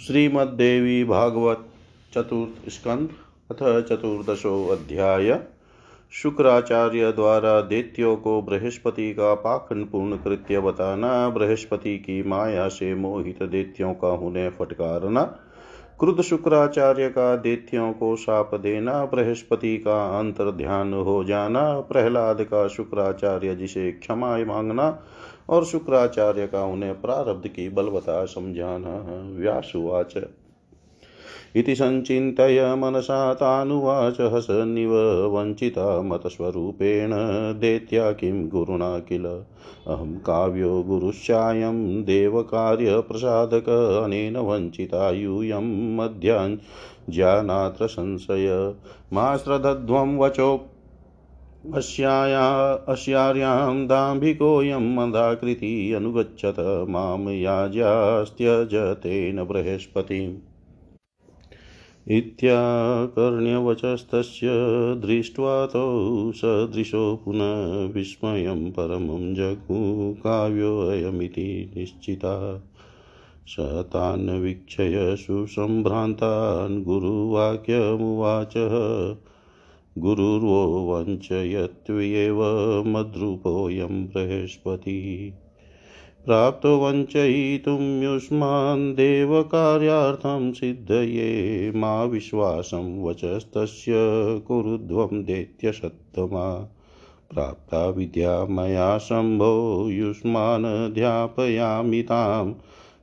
श्रीमद्देवी भागवत चतुर्थ स्कंद, अथ चतुर्दशो अध्याय। शुक्राचार्य द्वारा देत्यो को बृहस्पति का पाखन पूर्ण कृत्य बताना, बृहस्पति की माया से मोहित देत्यों का उन्हें फटकारना क्रुद्ध शुक्राचार्य का देत्यों को साप देना, बृहस्पति का अंतर ध्यान हो जाना, प्रहलाद का शुक्राचार्य जिसे क्षमा मांगना और शुक्राचार्य का उन्हें प्रारब्ध की बलवता समझाना व्यासुवाच इति सञ्चिन्तय मनसा तानुवाच हसन्निव वञ्चिता मतस्वरूपेण देत्या किं गुरुणा किल? अहं काव्यो गुरुश्चायं देवकार्यप्रसादक अनेन वञ्चिता यूयं मध्याञ्जानात्र संशय। मा श्रद्धध्वं वचो अस्यार्यां दाम्भिकोऽयं मदाकृति अनुगच्छत। माँ याज्यास्त्यजतेन बृहस्पतिम्। इत्याकर्ण्यवचस्तस्य दृष्ट्वा तौ सदृशो पुनः विस्मयं परमं जगुकाव्योऽयमिति निश्चिता। स तान् वीक्षय सुसम्भ्रान्तान् गुरुवाक्यमुवाच। गुरुर्वो वञ्चयत्वेव मद्रूपोऽयं बृहस्पतिः। प्राप्तो वञ्चयितुं युष्मान् देवकार्यार्थं सिद्धये मा विश्वासं वचस्तस्य कुरुध्वं दैत्यसत्तमा प्राप्ता विद्या मया शम्भो युष्मानध्यापयामि तां।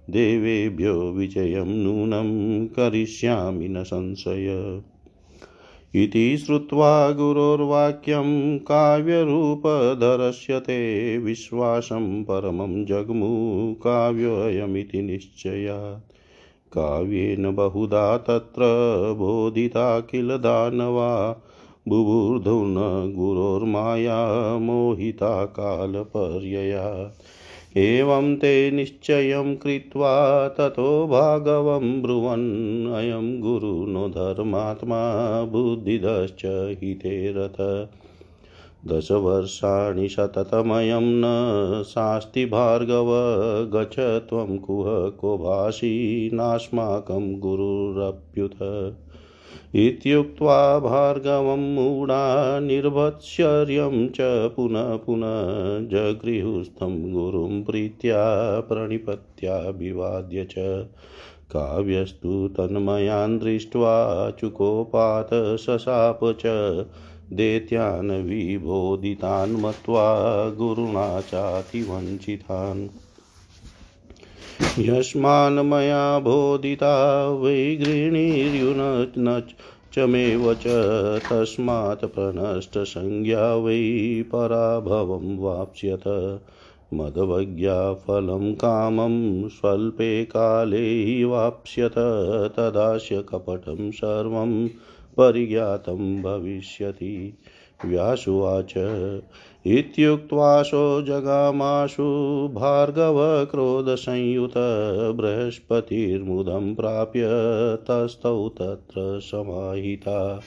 देवेभ्यो विजयं नूनं करिष्यामि न संशय। इति श्रुत्वा गुरोर्वाक्यं काव्यरूपधरस्यते विश्वासं परमं जग्मु काव्योऽयमिति निश्चयात्। काव्येन बहुधा तत्र बोधिता किल दानवा बुबुर्धुन गुरोर्माया मोहिता कालपर्ययात् एवं ते निश्चयं कृत्वा ततो भागवं ब्रुवन्। अयं गुरुनो धर्मात्मा, बुद्धिदश्च हिते रथ। दशवर्षाणि सततमयं न शास्ति भार्गव, गच्छ त्वं कुह को भाषी नास्माकं गुरुरप्युत। इत्युक्त्वा भार्गवं मूढा निर्भत्सर्यं च पुनः पुनः जगृहुस्थं गुरुं प्रीत्या प्रणिपत्याभिवाद्य च। काव्यस्तु तन्मयान् दृष्ट्वा चुकोपात शशाप च। दैत्यान् विबोधितान् मत्वा गुरुणा चातिवञ्चितान्। यस्मान् मया बोधिता वै च मेव च तस्मात् प्रनष्टसंज्ञा वै पराभवं वाप्स्यत मदवज्ञाफलं कामं स्वल्पे काले वाप्स्यत तदास्य कपटं सर्वं परिज्ञातं भविष्यति। व्यासुवाच इत्युक्त्वाशो जगामाशु भार्गवक्रोधसंयुत बृहस्पतिर्मुदं प्राप्य तस्थौ तत्र समाहिता।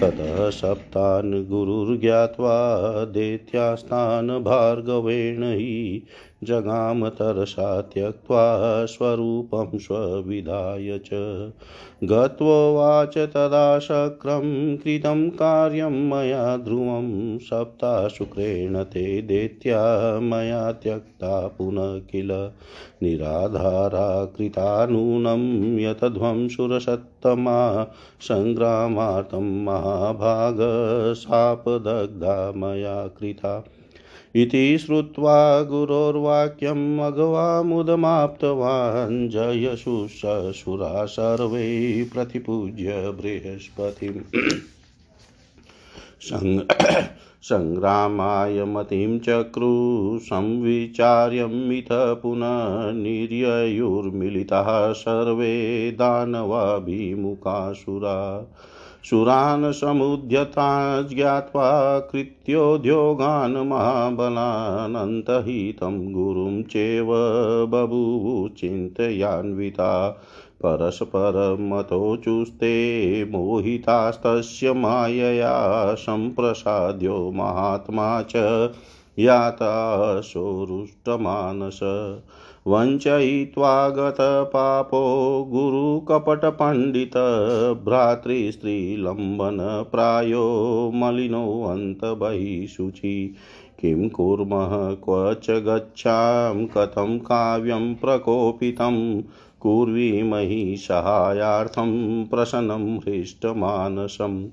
ततः सप्तान् गुरुर्ज्ञात्वा दैत्यास्तान् भार्गवेण हि जगाम तरसा त्यक्त्वा स्वरूपं स्वविधाय च। गत्वोवाच तदा शक्रं कृतं कार्यं मया ध्रुवं सप्ता शुक्रेण ते दैत्या मया त्यक्ता पुनः किल। निराधारा कृता नूनं यतध्वंसुरसत्तमा सङ्ग्रामार्थं महाभागशापदग्धा मया कृता। इति श्रुत्वा गुरोर्वाक्यम् अगवामुदमाप्तवान् जयशुशुरा सर्वे प्रतिपूज्य बृहस्पतिम् सङ्ग्रामाय मतिं चक्रु संविचार्यमिथ पुनः निर्ययुर्मिलिताः सर्वे दानवाभिमुखासुरा। सुरान् समुद्यता ज्ञात्वा कृत्योद्योगान् महाबलान् अन्तहितं गुरुं चैव बभूवु चिन्तयान्विता। परस्परमतोचुस्ते मोहितास्तस्य मायया सम्प्रसाद्यो महात्मा च याताशोरुष्टमानस वञ्चयित्वा गतपापो गुरुकपटपण्डित। भ्रातृस्त्रीलम्बनप्रायो मलिनोऽन्तबहिः शुचि किं कुर्मः, क्व च गच्छां, कथं काव्यं प्रकोपितं। कुर्वीमहि सहायार्थं प्रसन्नं हृष्टमानसम्।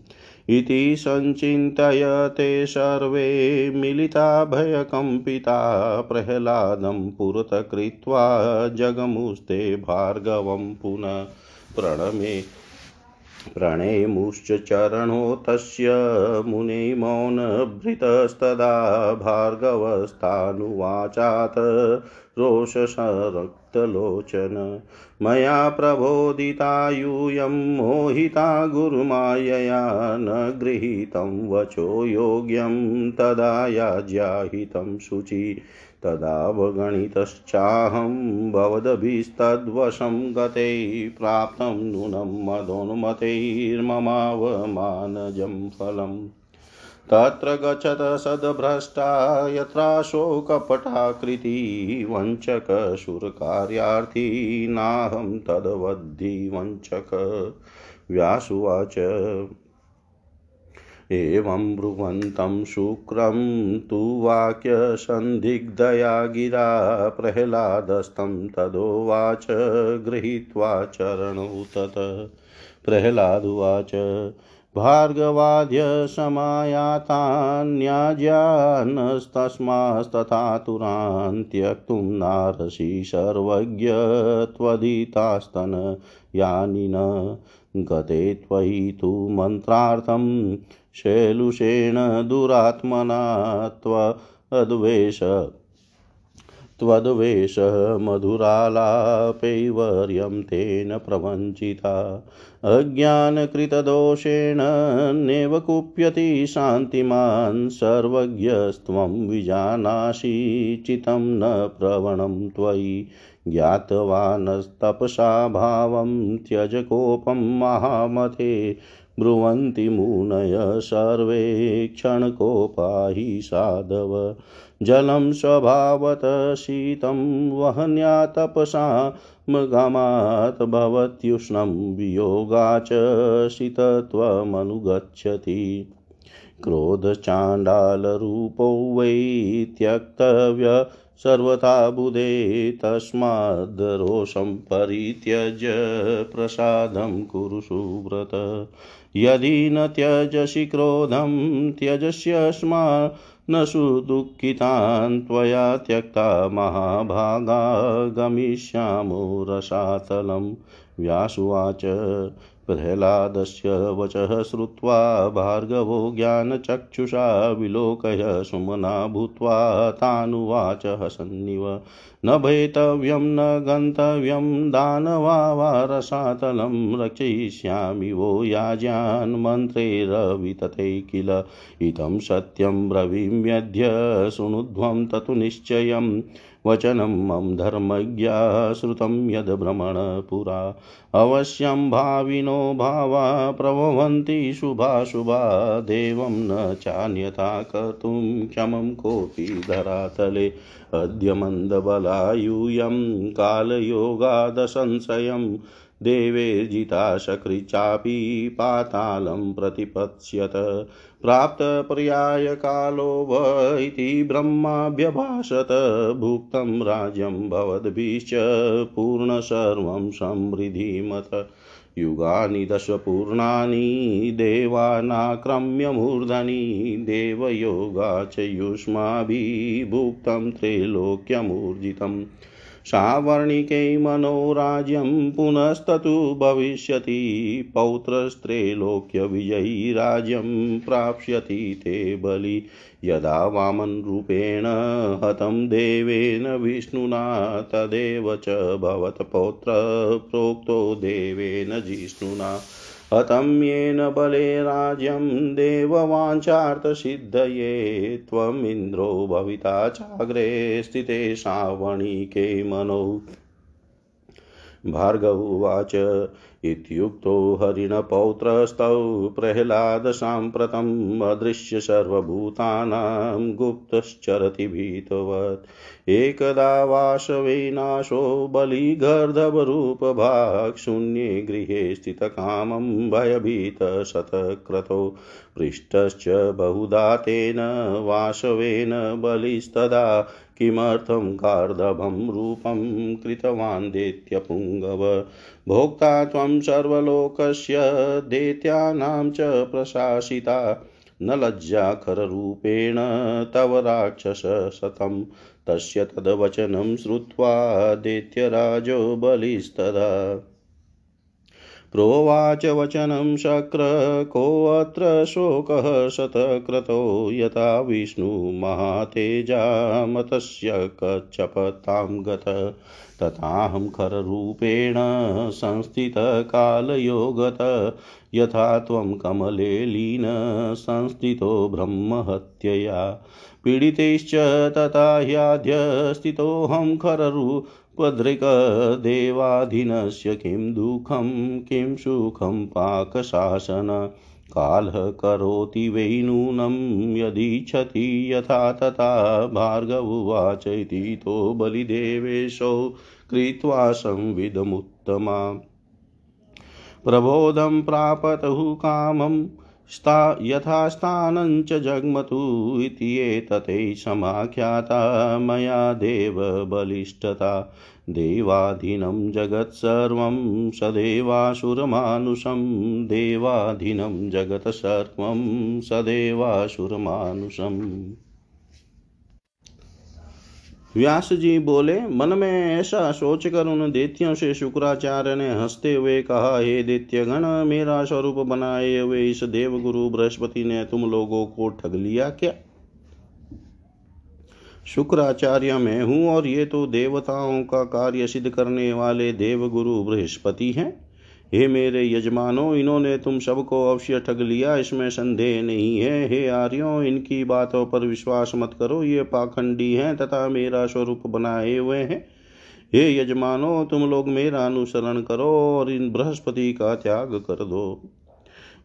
इति सञ्चिन्तय ते सर्वे मिलिता भयकम्पिता प्रह्लादं पुरतकृत्वा जगमुस्ते भार्गवं पुनः प्रणमे प्रणेमुश्च चरणो तस्य मुने मौनभृतस्तदा भार्गवस्तानुवाचात् रोषसरक्तलोचन मया प्रबोधिता यूयं मोहिता गुरुमायया न गृहीतं वचो योग्यं तदा याज्याहितं शुचि। तदावगणितश्चाहं भवदभिस्तद्वशं गते प्राप्तं नूनं मदोन्मतैर्ममावमानजं फलम्। तत्र गच्छत सद्भ्रष्टा यत्राशोकपटाकृति वञ्चकशुरकार्यार्थी नाहं तद्वद्धि वञ्चक व्यासुवाच एवं ब्रुवन्तं शुक्रं तु वाक्यसन्दिग्धया गिरा प्रह्लादस्तं तदोवाच गृहीत्वा चरणौ तत् प्रह्लादुवाच भार्गवाद्यसमायातान्याज्यानस्तस्मास्तथातुरान् त्यक्तुं नारसि सर्वज्ञ त्वदितास्तन यानि न गते त्वयि तु मन्त्रार्थं शैलुषेण दुरात्मना त्वद्वेष त्वद्वेषः मधुरालापैवर्यं तेन प्रवञ्चिता। अज्ञानकृतदोषेण नेव कुप्यति शान्तिमान्, सर्वज्ञस्त्वं विजानासि चितं न प्रवणं त्वयि। ज्ञातवानस्तपसा भावं त्यज कोपं महामते ब्रुवन्ति मुनय सर्वे क्षणकोपा हि साधव। जलं स्वभावत शीतं वहन्या तपसा मघमात् भवत्युष्णं वियोगा च शीतत्वमनुगच्छति क्रोधचाण्डालरूपो वै त्यक्तव्य सर्वथा बुधे तस्माद्रोषं परित्यज्य प्रसादं कुरु सुव्रत। यदि न त्यजसि क्रोधं त्यजस्यस्मा न सुदुःखितान् त्वया त्यक्ता महाभागा गमिष्यामो रसातलं। व्यासुवाच प्रह्लादस्य वचः श्रुत्वा भार्गवो ज्ञानचक्षुषा विलोकय सुमना भूत्वा तानुवाच हसन्निव न भेतव्यं, न गन्तव्यं दानवा वा रसातलं रक्षयिष्यामि वो याज्ञान्मन्त्रैरवितते किल इदं सत्यं ब्रवीम्यद्य शृणुध्वं ततु निश्चयम्। वचनं मम धर्मज्ञा श्रुतं यद्भ्रमण पुरा। अवश्यं भाविनो भावा प्रभवन्ति शुभाशुभा देवं न चान्यथा कर्तुं क्षमं कोऽपि धरातले। अद्य मन्दबलायूयं कालयोगादसंशयं देवेर्जिता सकृचापि पातालं प्रतिपत्स्यत। प्राप्तपर्यायकालो व इति ब्रह्माभ्यभाषत। भुक्तं राज्यं भवद्भिश्च पूर्णसर्वं समृद्धिमथ। युगानि दशपूर्णानि देवानाक्रम्य मूर्धनि देवयोगा च युष्माभिभुक्तं त्रैलोक्यमूर्जितम्। सावर्णिके मनोराज्यं पुनस्ततु भविष्यति पौत्रस्त्रैलोक्यविजयी राज्यं प्राप्स्यति ते बलि। यदा वामनरूपेण हतं देवेन विष्णुना, तदेव च भवत्पौत्र प्रोक्तो देवेन जिष्णुना। हतं येन बले राज्यं देववाञ्छार्थसिद्धये त्वमिन्द्रो भविता चाग्रे स्थिते श्रावणिके मनो। भार्गव उवाच इत्युक्तो हरिणपौत्रस्तौ प्रह्लादसाम्प्रतम् अदृश्य सर्वभूतानां गुप्तश्चरति भीतवत् एकदा वासवेनाशो बलिगर्धवरूपभाक् शून्ये गृहे स्थितकामं भयभीतशतक्रतो पृष्टश्च बहुधा तेन वासवेन बलिस्तदा किमर्थं कार्दभं रूपं कृतवान् दैत्यपुङ्गव। भोक्ता त्वं सर्वलोकस्य दैत्यानां च प्रशासिता। न लज्जाखररूपेण तव राक्षस शतं तस्य तद्वचनं श्रुत्वा दैत्यराजो बलिस्तदा। प्रोवाच वचनं शक्र, कोऽत्र शोकः शतक्रतो यथा विष्णुमहातेजामतस्य कच्छपतां गत। तथाहं खररूपेण संस्थितकालयो गत यथा त्वं कमले लीन संस्थितो ब्रह्महत्यया। पीडितैश्च तथा ह्याद्य स्थितोऽहं त्वदृक्देवाधीनस्य किं दुःखं, किं सुखं पाकशासन। कालः करोति वै नूनं, यदीच्छति यथा तथा। भार्गवुवाच इति तो बलिदेवेशौ कृत्वा संविदमुत्तमा। प्रबोधं प्रापतुः कामं स्था यथास्थानं च जग्मतु इति एतते समाख्याता मया देवबलिष्ठता देवाधीनं जगत्सर्वं सदेवासुरमानुषं। देवाधीनं जगत् सर्वं सदेवासुरमानुषम्। व्यास जी बोले, मन में ऐसा सोचकर उन दैत्यों से शुक्राचार्य ने हँसते हुए कहा, हे दैत्यगण, मेरा स्वरूप बनाए हुए इस देवगुरु बृहस्पति ने तुम लोगों को ठग लिया क्या? शुक्राचार्य मैं हूँ और ये तो देवताओं का कार्य सिद्ध करने वाले देवगुरु बृहस्पति हैं। हे मेरे यजमानो, इन्होंने तुम सबको अवश्य ठग लिया, इसमें संदेह नहीं है। हे आर्यों, इनकी बातों पर विश्वास मत करो, ये पाखंडी हैं तथा मेरा स्वरूप बनाए हुए हैं। हे यजमानो, तुम लोग मेरा अनुसरण करो और इन बृहस्पति का त्याग कर दो।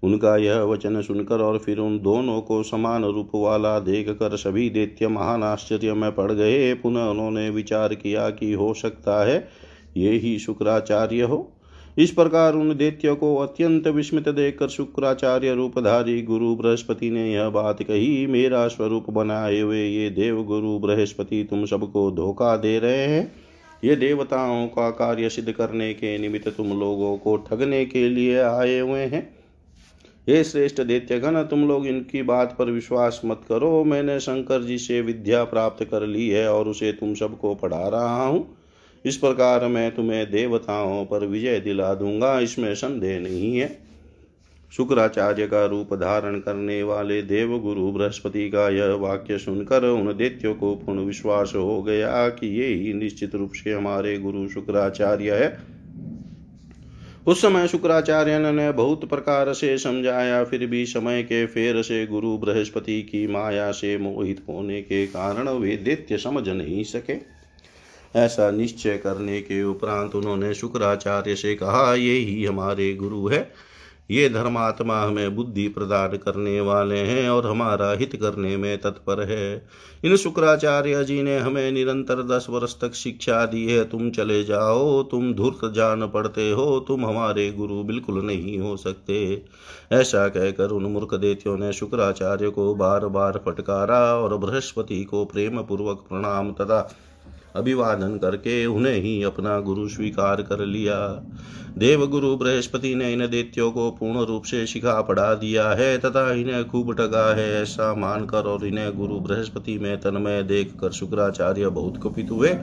उनका यह वचन सुनकर और फिर उन दोनों को समान रूप वाला देख कर सभी दैत्य महान आश्चर्य में पड़ गए। पुनः उन्होंने विचार किया कि हो सकता है ये ही शुक्राचार्य हो। इस प्रकार उन दैत्यों को अत्यंत विस्मित देखकर शुक्राचार्य रूपधारी गुरु बृहस्पति ने यह बात कही, मेरा स्वरूप बनाए हुए ये देव गुरु बृहस्पति तुम सबको धोखा दे रहे हैं। ये देवताओं का कार्य सिद्ध करने के निमित्त तुम लोगों को ठगने के लिए आए हुए हैं। हे श्रेष्ठ दैत्यगण, तुम लोग इनकी बात पर विश्वास मत करो। मैंने शंकर जी से विद्या प्राप्त कर ली है और उसे तुम सबको पढ़ा रहा हूँ। इस प्रकार मैं तुम्हें देवताओं पर विजय दिला दूँगा, इसमें संदेह नहीं है। शुक्राचार्य का रूप धारण करने वाले देव गुरु बृहस्पति का यह वाक्य सुनकर उन दैत्यों को पूर्ण विश्वास हो गया कि ये ही निश्चित रूप से हमारे गुरु शुक्राचार्य है। उस समय शुक्राचार्य ने बहुत प्रकार से समझाया, फिर भी समय के फेर से गुरु बृहस्पति की माया से मोहित होने के कारण वे दैत्य समझ नहीं सके। ऐसा निश्चय करने के उपरांत उन्होंने शुक्राचार्य से कहा, ये ही हमारे गुरु है। ये धर्मात्मा हमें बुद्धि प्रदान करने वाले हैं और हमारा हित करने में तत्पर है। इन शुक्राचार्य जी ने हमें निरंतर दस वर्ष तक शिक्षा दी है। तुम चले जाओ, तुम धूर्त जान पड़ते हो, तुम हमारे गुरु बिल्कुल नहीं हो सकते। ऐसा कहकर उन मूर्ख देतियों ने शुक्राचार्य को बार बार फटकारा और बृहस्पति को प्रेम पूर्वक प्रणाम तथा अभिवादन करके उन्हें ही अपना गुरु स्वीकार कर लिया। देव गुरु बृहस्पति ने इन दैत्यों को पूर्ण रूप से शिखा पढ़ा दिया है, तथा इन्हें खूब ठगा है, ऐसा मानकर और इन्हें गुरु बृहस्पति में तन्मय देख कर शुक्राचार्य बहुत कुपित हुए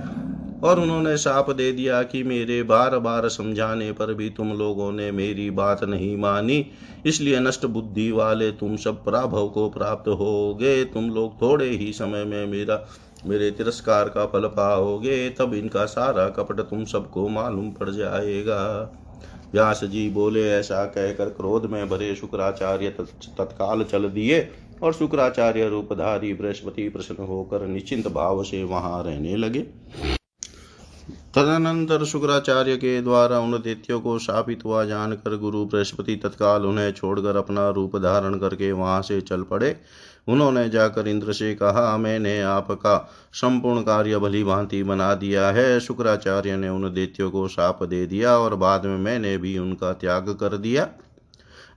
और उन्होंने साप दे दिया कि मेरे बार बार समझाने पर भी तुम लोगों ने मेरी बात नहीं मानी, इसलिए नष्ट बुद्धि वाले तुम सब पराभव को प्राप्त होगे। तुम लोग थोड़े ही समय में मेरा मेरे तिरस्कार का फल पाओगे, तब इनका सारा कपट तुम सबको मालूम पड़ जाएगा। व्यास जी बोले, ऐसा कहकर क्रोध में भरे शुक्राचार्य तत्काल चल दिए और शुक्राचार्य रूपधारी बृहस्पति प्रसन्न होकर निश्चिंत भाव से वहाँ रहने लगे। तदनंतर शुक्राचार्य के द्वारा उन दैत्यों को शापित हुआ जानकर गुरु बृहस्पति तत्काल उन्हें छोड़कर अपना रूप धारण करके वहाँ से चल पड़े। उन्होंने जाकर इंद्र से कहा, मैंने आपका संपूर्ण कार्य भली भांति बना दिया है। शुक्राचार्य ने उन दैत्यों को शाप दे दिया और बाद में मैंने भी उनका त्याग कर दिया।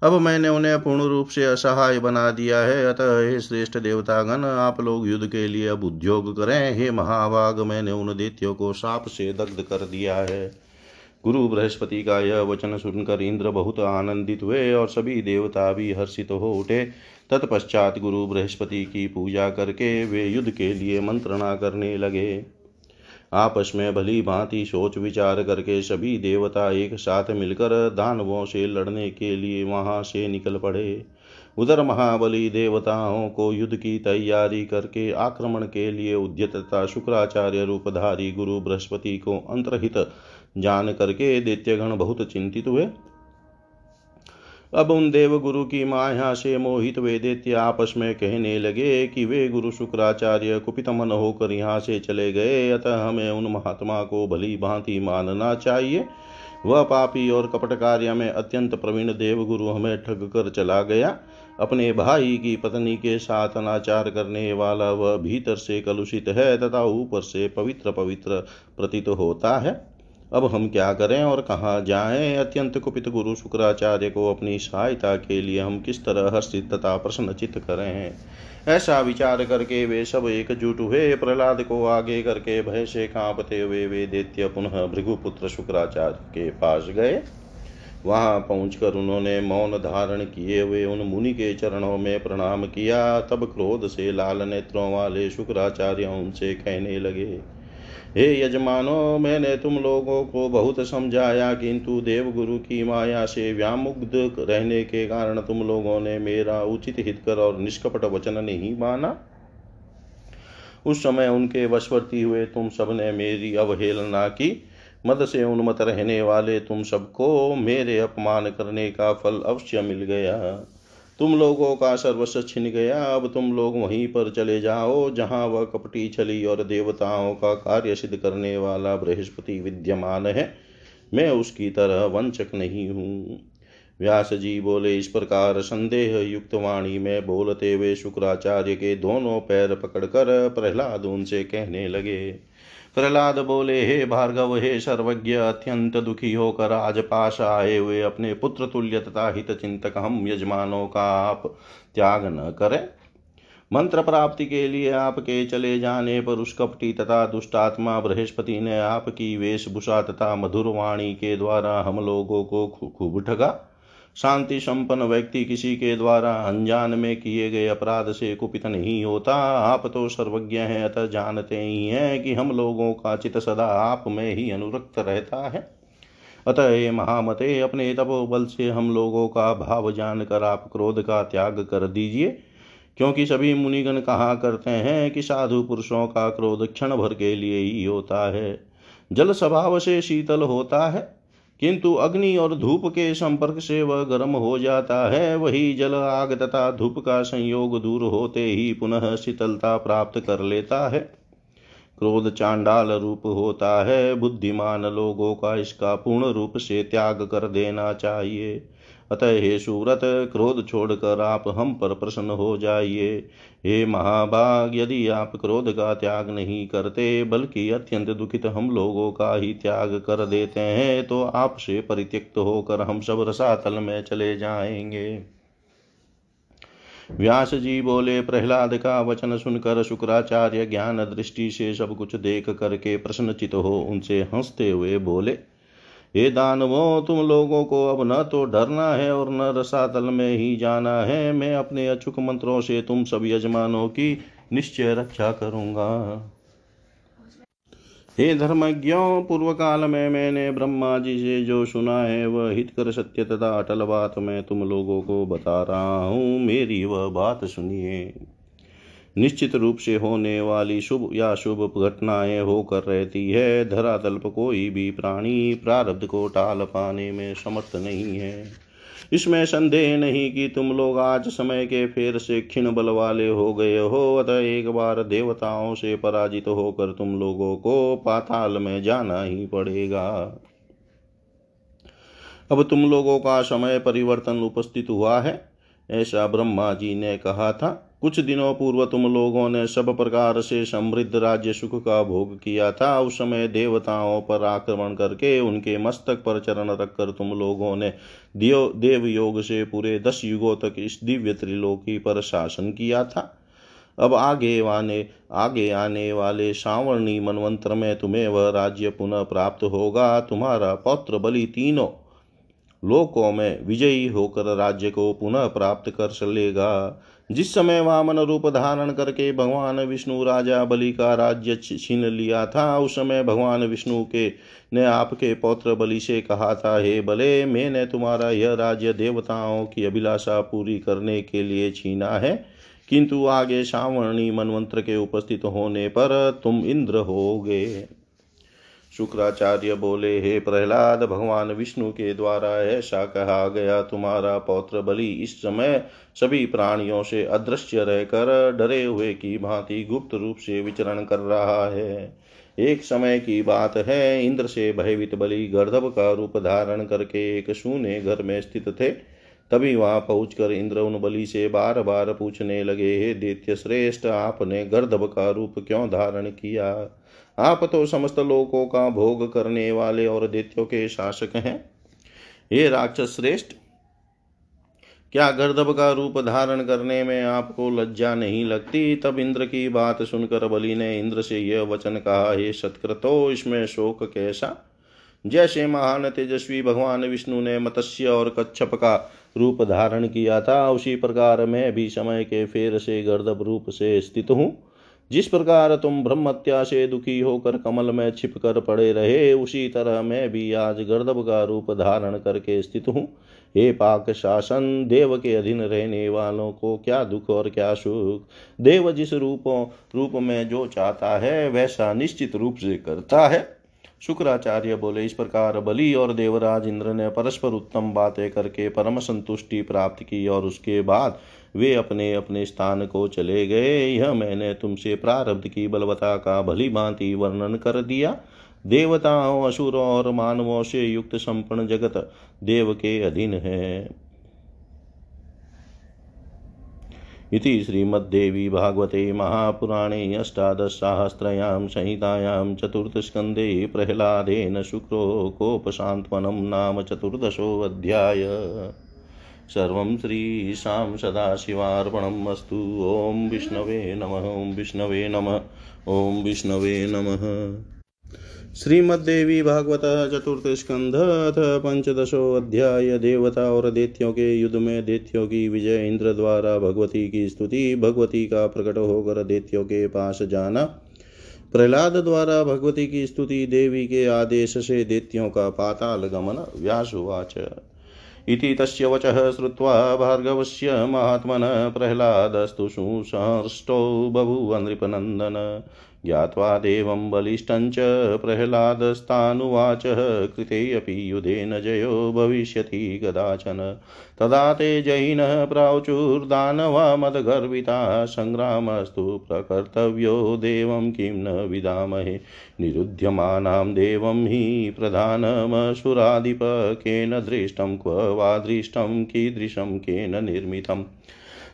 अब मैंने उन्हें पूर्ण रूप से असहाय बना दिया है। अतः हे श्रेष्ठ देवतागण, आप लोग युद्ध के लिए अब उद्योग करें। हे महाभाग, मैंने उन दैत्यों को साप से दग्ध कर दिया है। गुरु बृहस्पति का यह वचन सुनकर इंद्र बहुत आनंदित हुए और सभी देवता भी हर्षित हो उठे। तत्पश्चात गुरु बृहस्पति की पूजा करके वे युद्ध के लिए मंत्रणा करने लगे। आपस में भली भांति सोच विचार करके सभी देवता एक साथ मिलकर दानवों से लड़ने के लिए वहाँ से निकल पड़े। उधर महाबली देवताओं को युद्ध की तैयारी करके आक्रमण के लिए उद्यत तथा शुक्राचार्य रूपधारी गुरु बृहस्पति को अंतरहित जान करके दैत्यगण बहुत चिंतित हुए। अब उन देव गुरु की माया से मोहित वे दैत्य आपस में कहने लगे कि वे गुरु शुक्राचार्य कुपित मन होकर यहाँ से चले गए। अतः हमें उन महात्मा को भली भांति मानना चाहिए। वह पापी और कपट कार्य में अत्यंत प्रवीण देव गुरु हमें ठग कर चला गया। अपने भाई की पत्नी के साथ अनाचार करने वाला वह भीतर से कलुषित है तथा ऊपर से पवित्र पवित्र प्रतीत होता है। अब हम क्या करें और कहाँ जाएँ? अत्यंत कुपित गुरु शुक्राचार्य को अपनी सहायता के लिए हम किस तरह हर्षित तथा प्रश्नचित करें? ऐसा विचार करके वे सब एकजुट हुए। प्रहलाद को आगे करके भय से कांपते हुए वे दैत्य पुनः भृगुपुत्र शुक्राचार्य के पास गए। वहाँ पहुंचकर उन्होंने मौन धारण किए हुए उन मुनि के चरणों में प्रणाम किया। तब क्रोध से लाल नेत्रों वाले शुक्राचार्य उनसे कहने लगे हे यजमानो, मैंने तुम लोगों को बहुत समझाया, किंतु देवगुरु की माया से व्यामुग्ध रहने के कारण तुम लोगों ने मेरा उचित हितकर और निष्कपट वचन नहीं माना। उस समय उनके वशवर्ती हुए तुम सबने मेरी अवहेलना की। मद से उन्मत रहने वाले तुम सबको मेरे अपमान करने का फल अवश्य मिल गया। तुम लोगों का सर्वस्व छिन गया अब तुम लोग वहीं पर चले जाओ, जहाँ वह कपटी छली और देवताओं का कार्य सिद्ध करने वाला बृहस्पति विद्यमान है। मैं उसकी तरह वंचक नहीं हूँ। व्यास जी बोले, इस प्रकार संदेह युक्त वाणी में बोलते हुए शुक्राचार्य के दोनों पैर पकड़कर प्रहलाद उनसे कहने लगे प्रहलाद बोले, हे भार्गव, हे सर्वज्ञ, अत्यंत दुखी होकर आज पास आए हुए अपने पुत्र तुल्य तथा हित चिंतक हम यजमानों का आप त्याग न करें। मंत्र प्राप्ति के लिए आपके चले जाने पर उस कपटी तथा दुष्टात्मा बृहस्पति ने आपकी वेशभूषा तथा मधुर वाणी के द्वारा हम लोगों को खूब ठगा। शांति संपन्न व्यक्ति किसी के द्वारा अनजान में किए गए अपराध से कुपित नहीं होता। आप तो सर्वज्ञ हैं, अतः जानते ही हैं कि हम लोगों का चित सदा आप में ही अनुरक्त रहता है। अतः ये महामते, अपने तपोबल से हम लोगों का भाव जानकर आप क्रोध का त्याग कर दीजिए। क्योंकि सभी मुनिगण कहा करते हैं कि साधु पुरुषों का क्रोध क्षण भर के लिए ही होता है। जल स्वभाव से शीतल होता है। किंतु अग्नि और धूप के संपर्क से वह गर्म हो जाता है। वही जल आग तथा धूप का संयोग दूर होते ही पुनः शीतलता प्राप्त कर लेता है। क्रोध चांडाल रूप होता है। बुद्धिमान लोगों का इसका पूर्ण रूप से त्याग कर देना चाहिए। अतः हे सूरत, क्रोध छोड़कर आप हम पर प्रसन्न हो जाइए। हे महाभाग यदि आप क्रोध का त्याग नहीं करते, बल्कि अत्यंत दुखित हम लोगों का ही त्याग कर देते हैं तो आपसे परित्यक्त होकर हम सब रसातल में चले जाएँगे। व्यास जी बोले, प्रहलाद का वचन सुनकर शुक्राचार्य ज्ञान दृष्टि से सब कुछ देख करके प्रश्नचित हो। उनसे हँसते हुए बोले हे दानवों, तुम लोगों को अब न तो डरना है और न रसातल में ही जाना है। मैं अपने अचुक मंत्रों से तुम सब यजमानों की निश्चय रक्षा करूँगा। हे धर्मज्ञों पूर्व काल में मैंने ब्रह्मा जी से जो सुना है, वह हित कर सत्य तथा अटल बात मैं तुम लोगों को बता रहा हूँ। मेरी वह बात सुनिए। निश्चित रूप से होने वाली शुभ या शुभ घटनाएँ होकर रहती है। धरातल पर कोई भी प्राणी प्रारब्ध को टाल पाने में समर्थ नहीं है। इसमें संदेह नहीं कि तुम लोग आज समय के फेर से क्षीण बल वाले हो गए हो। अतः एक बार देवताओं से पराजित होकर तुम लोगों को पाताल में जाना ही पड़ेगा। अब तुम लोगों का समय परिवर्तन उपस्थित हुआ है। ऐसा ब्रह्मा जी ने कहा था। कुछ दिनों पूर्व तुम लोगों ने सब प्रकार से समृद्ध राज्य सुख का भोग किया था। उस समय देवताओं पर आक्रमण करके उनके मस्तक पर चरण रखकर तुम लोगों ने देव योग से पूरे दस युगों तक इस दिव्य त्रिलोकी पर शासन किया था। अब आगे आने आगे आने वाले सावर्णी मनवंत्र में तुम्हें वह राज्य पुनः प्राप्त होगा। तुम्हारा पौत्र बलि तीनों लोकों में विजयी होकर राज्य को पुनः प्राप्त कर चलेगा। जिस समय वामन रूप धारण करके भगवान विष्णु राजा बलि का राज्य छीन लिया था, उस समय भगवान विष्णु के ने आपके पौत्र बलि से कहा था, हे बले, मैंने तुम्हारा यह राज्य देवताओं की अभिलाषा पूरी करने के लिए छीना है। किंतु आगे सावर्णी मनवंत्र के उपस्थित होने पर तुम इंद्र होगे। शुक्राचार्य बोले, हे प्रहलाद, भगवान विष्णु के द्वारा ऐसा कहा गया। तुम्हारा पौत्र बलि इस समय सभी प्राणियों से अदृश्य रहकर डरे हुए की भांति गुप्त रूप से विचरण कर रहा है। एक समय की बात है, इंद्र से भयभीत बलि गर्धव का रूप धारण करके एक शून्य घर में स्थित थे। तभी वहाँ पहुंचकर इंद्र उन बलि से बार बार पूछने लगे, हे दैत्य श्रेष्ठ, आपने गर्धव का रूप क्यों धारण किया? आप तो समस्त लोकों का भोग करने वाले और दैत्यों के शासक हैं। ये राक्षस श्रेष्ठ, क्या गर्दभ का रूप धारण करने में आपको लज्जा नहीं लगती? तब इंद्र की बात सुनकर बलि ने इंद्र से यह वचन कहा, हे सत्कृतो इसमें शोक कैसा? जैसे महान तेजस्वी भगवान विष्णु ने मत्स्य और कच्छप का रूप धारण किया था, उसी प्रकार मैं भी समय के फेर से गर्दभ रूप से स्थित हूँ। जिस प्रकार तुम ब्रह्मत्या से दुखी होकर कमल में छिप कर पड़े रहे, उसी तरह मैं भी आज गर्दभ का रूप धारण करके स्थित हूँ। हे पाक शासन, देव के अधीन रहने वालों को क्या दुख और क्या सुख? देव जिस रूपों, रूप में जो चाहता है, वैसा निश्चित रूप से करता है। शुक्राचार्य बोले, इस प्रकार बलि और देवराज इंद्र ने परस्पर उत्तम बातें करके परम संतुष्टि प्राप्त की और उसके बाद वे अपने अपने स्थान को चले गए। यह मैंने तुमसे प्रारब्ध की, बलवता का भली भांति वर्णन कर दिया। देवताओं, असुरों और मानवों से युक्त संपूर्ण जगत देव के अधीन है। इति श्रीमद्देवी भागवते महापुराणे अष्टादशसाहस्रयां संहितायां चतुर्थस्कन्धे प्रह्लादेन शुक्रो कोपसान्त्वनं नाम चतुर्दशोऽध्याय. सर्वं श्रीशां सदाशिवार्पणम् अस्तु। ॐ विष्णवे नमः, ॐ विष्णवे नमः, ॐ विष्णवे नमः। श्रीमद्देवी भागवत चतुर्थ स्कंध अथ पंचदशो अध्याय देवता और देत्यों के युद्ध में देत्यों की विजय इंद्र द्वारा भगवती की स्तुति, भगवती का प्रकट होकर देत्यों के पास जाना। प्रहलाद द्वारा भगवती की स्तुति, देवी के आदेश से देत्यों का पाताल गमन। व्यासुवाच। इति तस्य वचः श्रुत्वा भार्गवस्य महात्मनः प्रह्लादस्तु सुसंष्टो बभूव नृपनन्दन। ज्ञात्वा देवं बलिष्ठञ्च प्रह्लादस्तानुवाचः कृतेऽपि युधेन जयो भविष्यति कदाचन। तदा ते जयिनः प्राचुर्दानवा मदगर्विता सङ्ग्रामस्तु प्रकर्तव्यो देवं किं न विदामहे निरुध्यमानां देवं हि प्रधानमसुराधिप, केन दृष्टं क्व वा दृष्टं कीदृशं, केन निर्मितम्?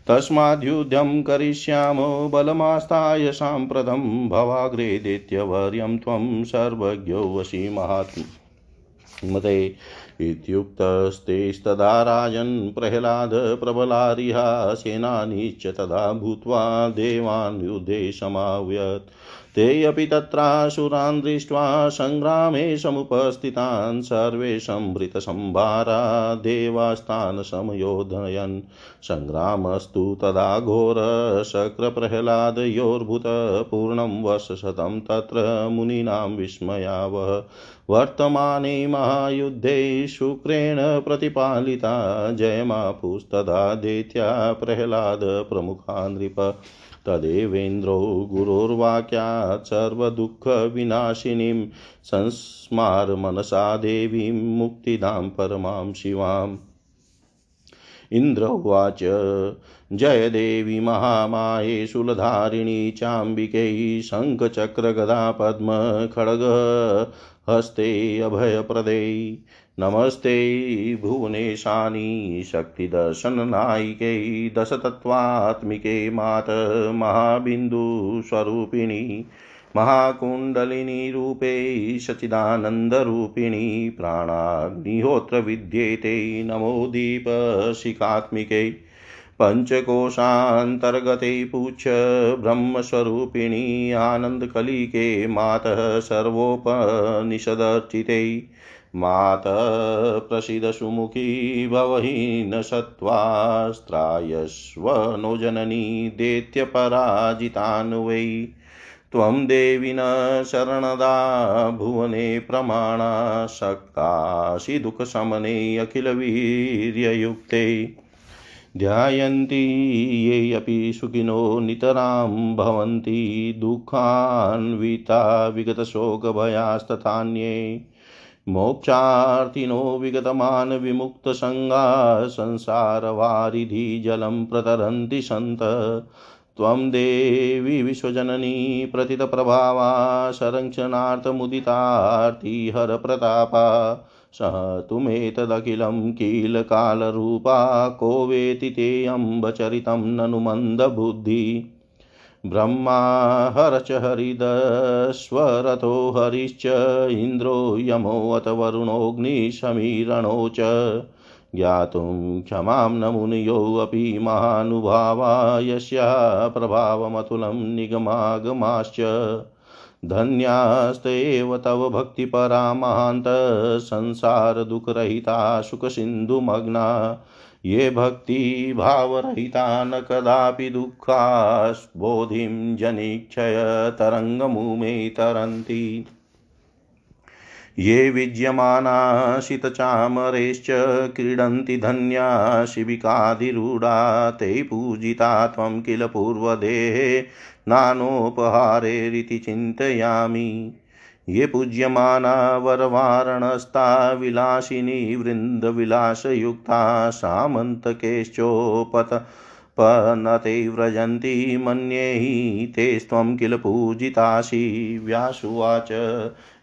तस्माद्युद्धं करिष्यामो बलमास्ताय साम्प्रतं भवाग्रे दैत्यवर्यं त्वं सर्वज्ञो वशी महात्मते इत्युक्तस्तेस्तदा राजन् प्रह्लादप्रबलारिहा सेनानी च तदा भूत्वा देवान् युद्धे समाव्यत्। ते अपि तत्रासुरान् दृष्ट्वा सङ्ग्रामे समुपस्थितान्, सर्वे संभृतसम्भारा देवास्तान् समयोधयन् सङ्ग्रामस्तु तदा घोरशक्रप्रह्लादयोर्भूतपूर्णं वर्षशतं तत्र मुनीनां विस्मयावः वर्तमाने महायुद्धे शुक्रेण प्रतिपालिता जयमापुस्तदा दैत्या प्रह्लादप्रमुखा नृप तदेवेन्द्रो गुरोर्वाक्यात् सर्वदुःखविनाशिनीं संस्मार मनसा देवीं मुक्तिदां परमां शिवाम्। इन्द्र उवाच जय देवी महामाये शूलधारिणी चाम्बिकै शङ्खचक्रगदा पद्मखड्ग हस्ते अभयप्रदे। नमस्ते भुवनेशानि शक्तिदर्शननायिके दशतत्त्वात्मिके मात महाबिन्दुस्वरूपिणी महाकुण्डलिनीरूपे सचिदानन्दरूपिणी प्राणाग्निहोत्रविद्येते नमो दीपशिखात्मिकै पञ्चकोशान्तर्गते पुच्छ ब्रह्मस्वरूपिणी आनन्दकलिके मातः सर्वोपनिषदर्चिते मातः प्रसीदसुमुखी भवहीन सत्त्वास्त्रायस्व नो जननी दैत्यपराजितान् वै। त्वं देवि न शरणदा भुवने प्रमाणा शक्तासि दुःखशमने अखिलवीर्ययुक्ते। ध्यायन्ति ये अपि सुखिनो नितरां भवन्ति दुःखान्विता विगतशोकभयास्तथान्ये। मोक्षार्थिनो विगतमान् विमुक्तसङ्गा संसारवारिधि जलं प्रतरन्ति सन्त। त्वं देवी विश्वजननी प्रथितप्रभावा संरक्षणार्थमुदितार्तिहरप्रतापा। स तुमेतदखिलं किल कालरूपा को वेति तेऽम्बचरितं ननु मन्दबुद्धि। ब्रह्मा हरच हरिदस्वरथो हरिश्च इन्द्रो यमोऽथ वरुणोऽग्निशमीरणो च। ज्ञातुं क्षमां न मुनयोऽपि महानुभावा यस्या प्रभावमतुलं निगमागमाश्च। धन्यास्तेव तव भक्तिपरा महान्तः, संसारदुःखरहिता सुखसिन्धुमग्ना। ये भक्तिभावरहिता न कदापि दुःखास्बोधिं जनिक्षय तरङ्गमुमे तरन्ति ये विज्यमानाशितचामरैश्च क्रीडन्ति धन्या शिबिकाधिरूढा ते पूजिता त्वं किल पूर्वदेहे नानोपहारेरिति चिन्तयामि। ये पूज्यमाना वरवारणस्ता विलासिनी वृन्दविलासयुक्ता सामन्तकेश्चोपत पनते व्रजन्ति मन्ये हि तेस्त्वं किल पूजितासि व्यासुवाच।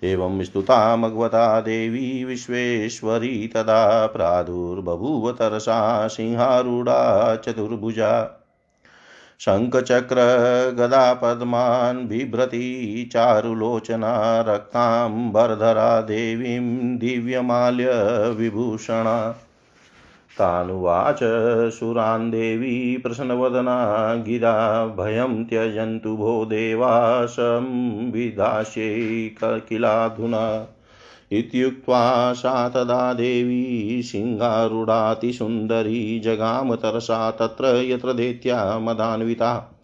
एवं स्तुता मघवता देवी विश्वेश्वरी तदा प्रादुर्बभूव सिंहारूढा चतुर्भुजा। शङ्खचक्रगदापद्मान् बिभ्रती चारुलोचना रक्ताम्बरधरा देवीं दिव्यमाल्यविभूषणा। तानुवाच सुरान् देवी प्रसन्नवदना गिरा भयं त्यजन्तु भो देवा संविधास्यै किलाधुना इत्युक्त्वा सा तदा देवी सिंहारूढातिसुन्दरी जगाम तरसा तत्र यत्र दैत्या मदान्विता।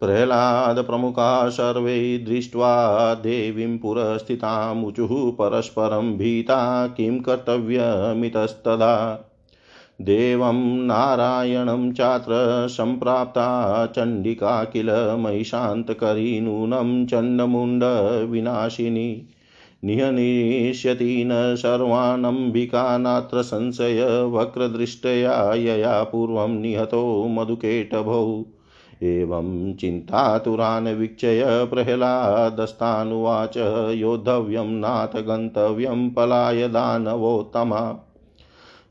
प्रह्लादप्रमुखा सर्वे दृष्ट्वा देवीं पुरस्थितामुचुः परस्परं भीता किं कर्तव्यमितस्तदा। देवं नारायणं चात्र सम्प्राप्ता चण्डिका किल महिषान्तकरी नूनं चण्डमुण्डविनाशिनी। निहनिष्यति न सर्वानम्बिका नात्र संशय वक्रदृष्टया यया पूर्वं निहतो मधुकेटभौ। एवं चिन्तातुरान् वीक्षय प्रह्लादस्तानुवाच योद्धव्यं नाथ गन्तव्यं पलाय दानवोत्तमा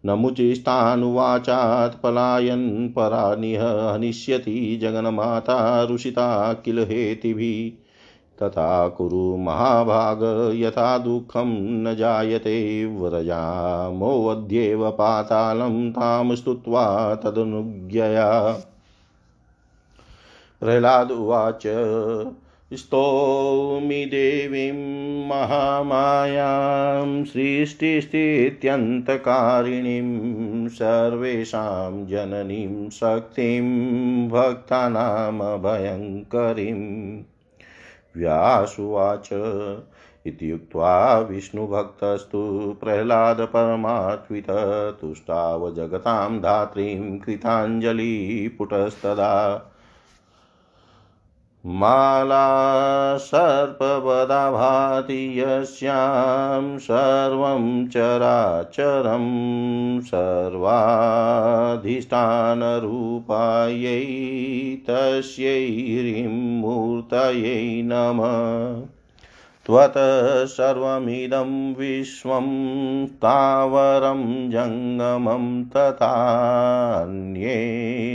नमुचिस्तानुवाचात् पलायन् परा निह हनिष्यति जगन्माता रुषिता किल हेतिभिः। तथा कुरु महाभाग, यथा दुःखं न जायते व्रजामोऽद्येव पातालं तां स्तुत्वा तदनुज्ञया। प्रह्लाद उवाच, स्तोमि देवीं महामायां, सृष्टिस्थित्यन्तकारिणीं, सर्वेषां जननीं शक्तिं, भक्तानामभयङ्करीम्। व्यासुवाच इत्युक्त्वा विष्णुभक्तस्तु प्रह्लादपरमात्वित तुष्टाव धात्रीं कृताञ्जलिपुटस्तदा। माला सर्पवदा भाति यस्यां सर्वं चराचरं सर्वाधिष्ठानरूपायै तस्यै ह्रीं मूर्तयै नमः। त्वत् सर्वमिदं विश्वं तावरं जङ्गमं तथान्ये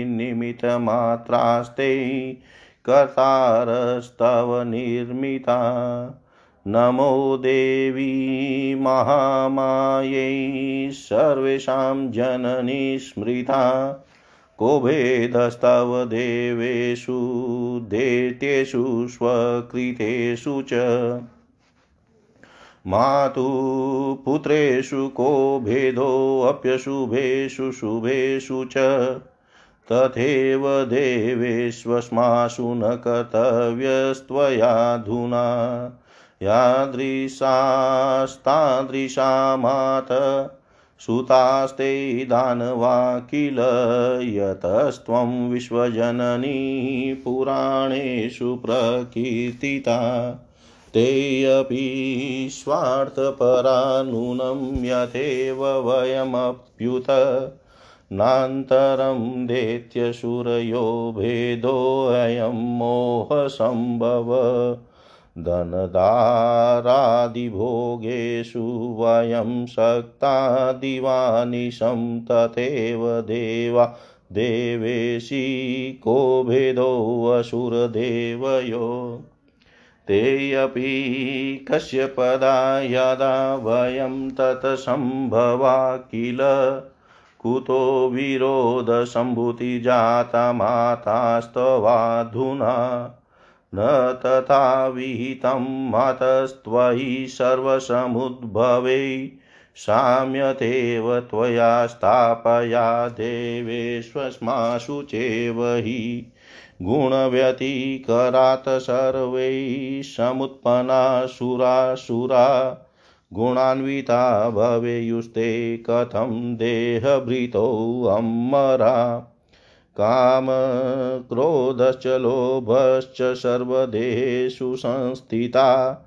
निमित्तमात्रास्ते कर्तारस्तव निर्मिता। नमो देवी महामायै सर्वेषां जननी स्मृता। को भेदस्तव देवेषु दैत्येषु स्वकृतेषु च। मातुपुत्रेषु को भेदोऽप्यशुभेषु शुभेषु च। तथैव देवेष्वस्मासु न कर्तव्यस्त्वयाधुना। यादृशास्तादृशा मात, सुतास्ते दानवा किल यतस्त्वं विश्वजननी पुराणेषु प्रकीर्तिता। ते अपि स्वार्थपरा नूनं यथेव वयमप्युत नान्तरं दैत्यशूरयो भेदोऽयं मोहसम्भव। धनदारादिभोगेषु वयं सक्ता दिवानिशं तथैव देवा। देवेशी को भेदोऽसुरदेवयो ते अपि कश्यपदा यदा वयं तत्सम्भवा किल कुतो विरोधसम्भूतिजाता मातास्तवाधुना न तथा विहितं मातस्त्वयि सर्वसमुद्भवे, साम्यतेव त्वया स्थापया देवेष्वस्मासु चेव हि गुणव्यतिकरात् सर्वैः समुत्पन्ना सुरासुरा। गुणान्विता भवेयुस्ते कथं देहभृतोऽम्मरा कामक्रोधश्च लोभश्च सर्वदेहेषु संस्थिता।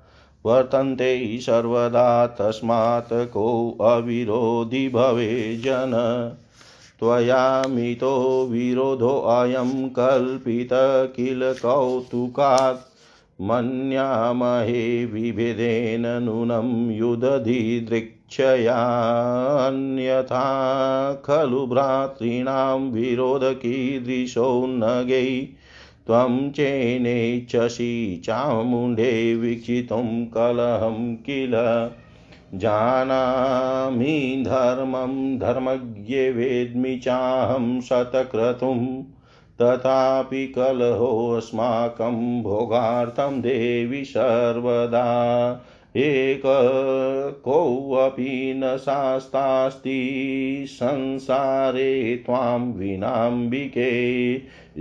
वर्तन्ते सर्वदा तस्मात् कोऽविरोधि भवे जन। त्वया मितो विरोधोऽयं कल्पित किल कौतुकात्। मन्यामहे विभेदेन नूनं युदधिदृक्षयान्यथा खलु भ्रातॄणां विरोधकीदृशो नगै त्वं चेनेच्छसि चामुण्डे वीक्षितुं कलहं किल? जानामि धर्मं धर्मज्ञे वेद्मि चाहं शतक्रतुम् तथापि कलहोऽस्माकं भोगार्थं देवि सर्वदा। कोऽपि न शास्तास्ति संसारे त्वां विनाम्बिके।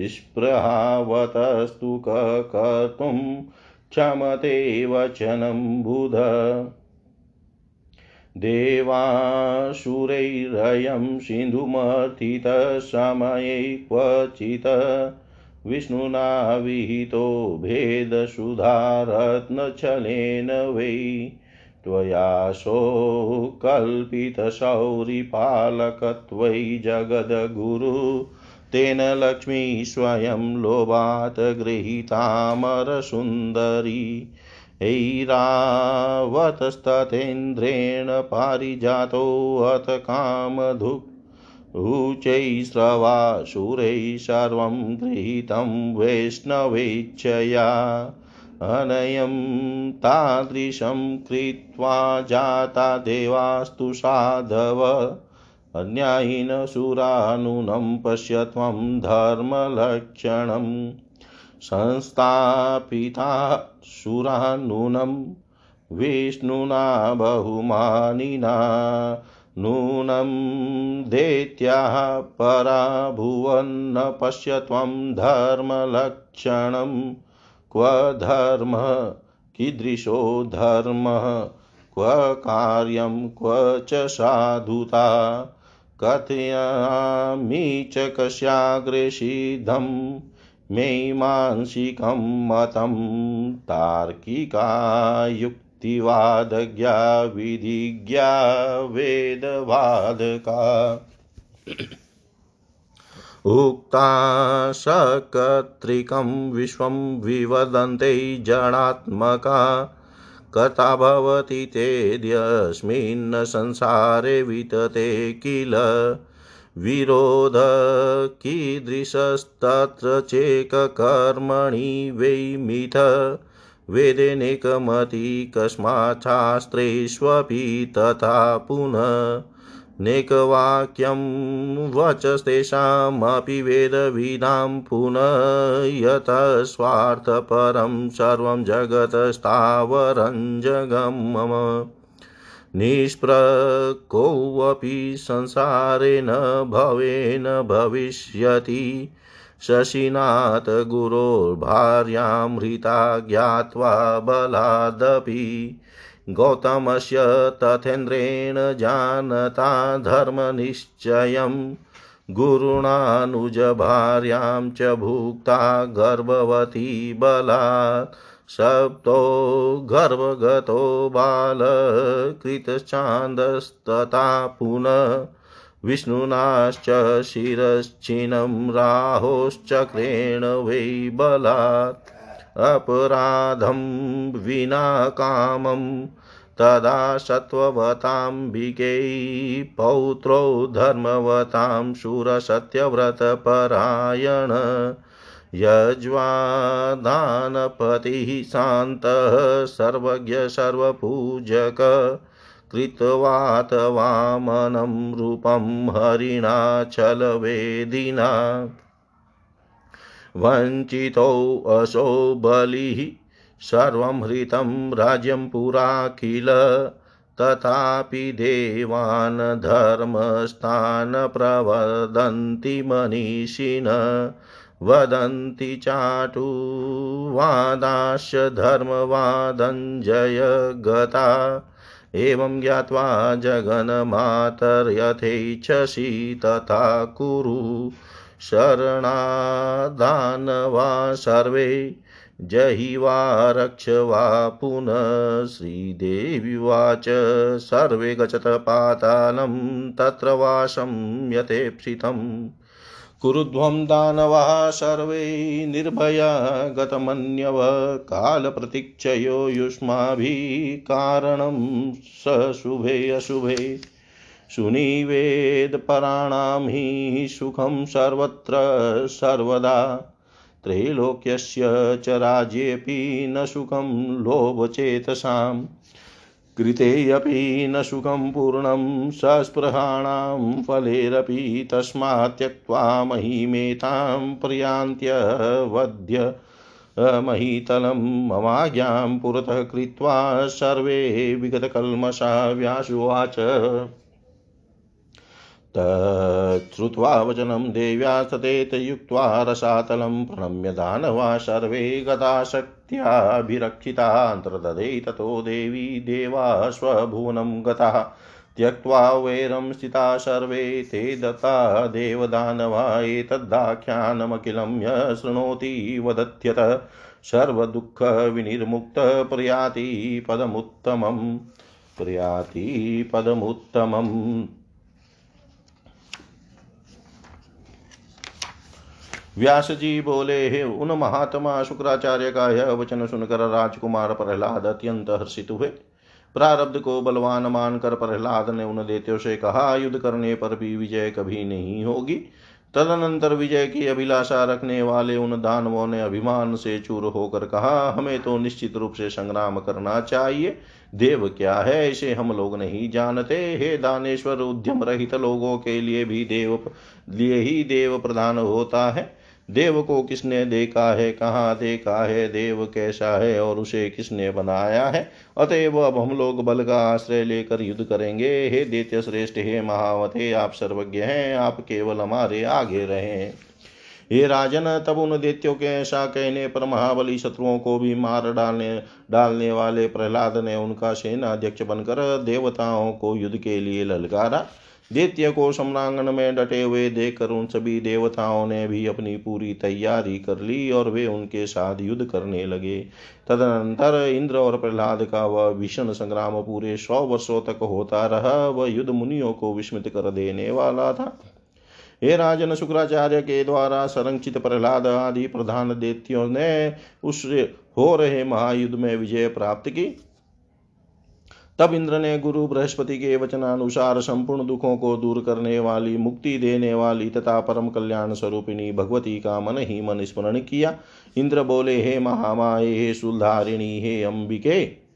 स्पृहावतस्तु कर्तुं क्षमते वचनं बुध। देवासुरैरयं सिन्धुमर्थितसमये क्वचित् विष्णुना विहितो भेदसुधारत्नच्छलेन वै त्वयाशो कल्पितशौरिपालकत्वयि जगद्गुरु तेन लक्ष्मी स्वयं लोभात् गृहीतामरसुन्दरी ऐरावतस्तथेन्द्रेण पारिजातोऽथ कामधुक् ऊचैस्रवासुरैः सर्वं गृहीतं वैष्णवेच्छया। अनयं तादृशं कृत्वा जाता देवास्तु साधव। अन्यायिनसुरानुनं पश्य त्वं धर्मलक्षणम्। संस्थापिता सुरानूनं विष्णुना बहुमानिना नूनं दैत्याः पराभुवन्न पश्य त्वं धर्मलक्षणं क्व धर्मः कीदृशो धर्मः, क्व कार्यं, क्व च साधुता, कथयामि च कस्याग्रे सिद्धं मेमांसिकं मतं तार्किका युक्तिवादज्ञा विधिज्ञा वेदवादका। उक्ता सकत्रिकं विश्वं विवदन्ते जडात्मका कथा भवति तेऽद्यस्मिन् संसारे वितते किल। विरोध कीदृशस्तत्र चेककर्मणि वै मिथ वेदेनेकमति कस्मात् शास्त्रेष्वपि तथा पुनः नेकवाक्यं वचस्तेषामपि वेदविदां पुनः यतः स्वार्थपरं सर्वं जगतस्थावरं जगं मम निष्प्रकोऽपि संसारे न भवेन भविष्यति। शशिनाथ गुरोर्भार्यामृता ज्ञात्वा बलादपि। गौतमस्य तथेन्द्रेण जानता धर्मनिश्चयम् गुरुणानुजभार्यां च भुक्ता गर्भवती बलात्। सप्तो गर्भगतो बालकृतश्चान्दस्तथा पुनः विष्णुनाश्च शिरश्चिनं राहोश्चक्रेण वै बलात् अपराधं विना कामम् तदा सत्त्ववताम्बिके पौत्रो धर्मवतां शूरसत्यव्रतपरायण यज्वादानपतिः शान्तः सर्वज्ञ सर्वपूजक कृत्वात वामनं रूपं हरिणाचलवेदिना। वञ्चितोऽसौ बलिः सर्वं हृतं राज्यं पुरा किल तथापि देवान् धर्मस्थान् मनीषिण। वदन्ति चाटुवादाश्च धर्मवादञ्जय गता एवं ज्ञात्वा जगन्मातर्यथेच्छसि तथा कुरु। शरणादानवा सर्वे जहि वा रक्ष वा पुनः श्रीदेव्युवाच सर्वे गच्छत पातालं तत्र वासं यथेप्सितम् कुरुध्वं दानवाः सर्वे निर्भया गतमन्यव कालप्रतीक्षयो युष्माभिः कारणं सशुभे अशुभे। सुनिवेदपराणां हि सुखं सर्वत्र सर्वदा। त्रैलोक्यस्य च राज्येऽपि न सुखं, लोभचेतसाम्। कृतेऽपि न सुखं पूर्णं सस्पृहाणां फलेरपि तस्मात् त्यक्त्वा महीमेतां प्रयान्त्यवध्य महीतलं ममाज्ञां पुरतः कृत्वा सर्वे विगतकल्मषा व्यासुवाच तच्छ्रुत्वा वचनं देव्या सतेत युक्त्वा रसातलं प्रणम्य दानवा सर्वे गताशक्त्याभिरक्षितान्तर्ददे ततो देवी देवा स्वभुवनं गताः। त्यक्त्वा वैरं स्थिता सर्वे ते दत्ता देवदानवा एतद्दाख्यानमखिलं शृणोति वदत्यत। सर्वदुःखविनिर्मुक्तः प्रयाति पदमुत्तमं प्रयाति पदमुत्तमम्। व्यास जी बोले, हे उन महात्मा, शुक्राचार्य का यह वचन सुनकर राजकुमार प्रहलाद अत्यंत हर्षित हुए। प्रारब्ध को बलवान मानकर प्रहलाद ने उन देत्यों से कहा, युद्ध करने पर भी विजय कभी नहीं होगी। तदनंतर विजय की अभिलाषा रखने वाले उन दानवों ने अभिमान से चूर होकर कहा, हमें तो निश्चित रूप से संग्राम करना चाहिए। देव क्या है, इसे हम लोग नहीं जानते। हे दानेश्वर, उद्यम रहित लोगों के लिए भी देव, लिए ही देव प्रधान होता है। देव को किसने देखा है, कहाँ देखा है, देव कैसा है और उसे किसने बनाया है? अतएव अब हम लोग बल का आश्रय लेकर युद्ध करेंगे। हे दैत्य श्रेष्ठ, हे महावते आप सर्वज्ञ हैं, आप केवल हमारे आगे रहे। हे राजन, तब उन दैत्यों के ऐसा कहने पर महाबली शत्रुओं को भी मार डालने डालने वाले प्रहलाद ने उनका सेना अध्यक्ष बनकर देवताओं को युद्ध के लिए ललकारा। दैत्य को सम्रांगण में डटे हुए देखकर उन सभी देवताओं ने भी अपनी पूरी तैयारी कर ली और वे उनके साथ युद्ध करने लगे। तदनंतर इंद्र और प्रहलाद का वह भीषण संग्राम पूरे सौ वर्षों तक होता रहा। वह युद्ध मुनियों को विस्मित कर देने वाला था। हे राजन, शुक्राचार्य के द्वारा संरक्षित प्रहलाद आदि प्रधान देत्यों ने उस हो रहे महायुद्ध में विजय प्राप्त की। तब इंद्र ने गुरु बृहस्पति के वचनानुसार संपूर्ण दुखों को दूर करने वाली, मुक्ति देने वाली तथा परम कल्याण स्वरूपिणी भगवती का मन ही मन स्मरण किया। इंद्र बोले, हे महामाए हे सुधारिणी हे अंबिके,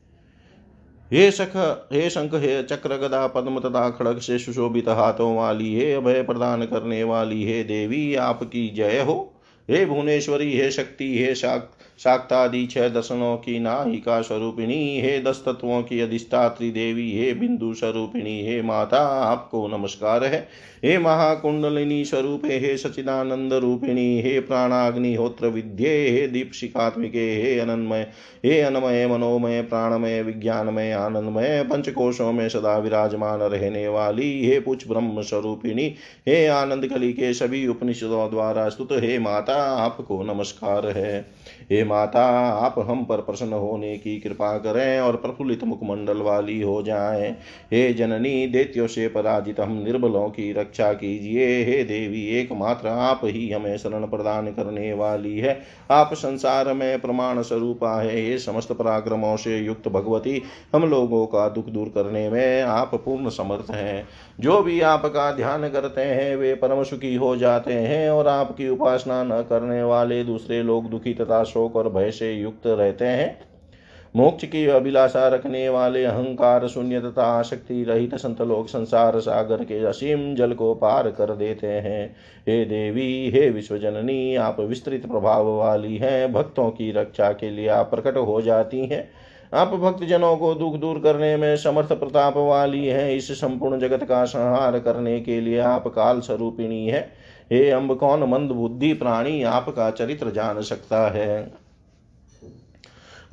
हे सख, हे शंख, हे चक्र गदा पद्म तथा खड़ग से सुशोभित हाथों वाली, हे अभय प्रदान करने वाली, हे देवी, आपकी जय हो। हे भुवनेश्वरी, हे शक्ति, हे शाक शाक्तादि छह दर्शनों की नायिका स्वरूपिणी, हे दस तत्वों की अधिष्ठात्री देवी, हे बिंदु स्वरूपिणी, हे माता, आपको नमस्कार है। हे महाकुंडलिनी स्वरूप, हे सचिदानंद रूपिणी, हे प्राणाग्निहोत्र विद्ये, हे दीपशिकात्मिके हे अनन्मय, हे अनमय, मनोमय, प्राणमय, विज्ञानमय, आनंदमय, पंचकोशों में सदा विराजमान रहने वाली, हे पुछ ब्रह्म स्वरूपिणी, हे आनंद कली के सभी उपनिषदों द्वारा स्तुत, हे माता, आपको नमस्कार है। हे माता, आप हम पर प्रसन्न होने की कृपा करें और प्रफुल्लित मुखमंडल वाली हो जाएँ। हे जननी, देत्यो से पराजित हम निर्बलों की रक्षा कीजिए। हे देवी, एकमात्र आप ही हमें शरण प्रदान करने वाली है। आप संसार में प्रमाण स्वरूपा है। हे समस्त पराक्रमों से युक्त भगवती, हम लोगों का दुख दूर करने में आप पूर्ण समर्थ हैं। जो भी आपका ध्यान करते हैं, वे परम सुखी हो जाते हैं और आपकी उपासना न करने वाले दूसरे लोग दुखी तथा शोक और भय से युक्त रहते हैं। मोक्ष की अभिलाषा रखने वाले अहंकार शून्य तथा आसक्ति रहित संत लोग संसार सागर के असीम जल को पार कर देते हैं। हे देवी, हे विश्वजननी, आप विस्तृत प्रभाव वाली हैं, भक्तों की रक्षा के लिए आप प्रकट हो जाती हैं। आप भक्तजनों को दुख दूर करने में समर्थ प्रताप वाली है। इस संपूर्ण जगत का संहार करने के लिए आप काल स्वरूपिणी है। हे अम्ब कौन मंद बुद्धि प्राणी आपका चरित्र जान सकता है?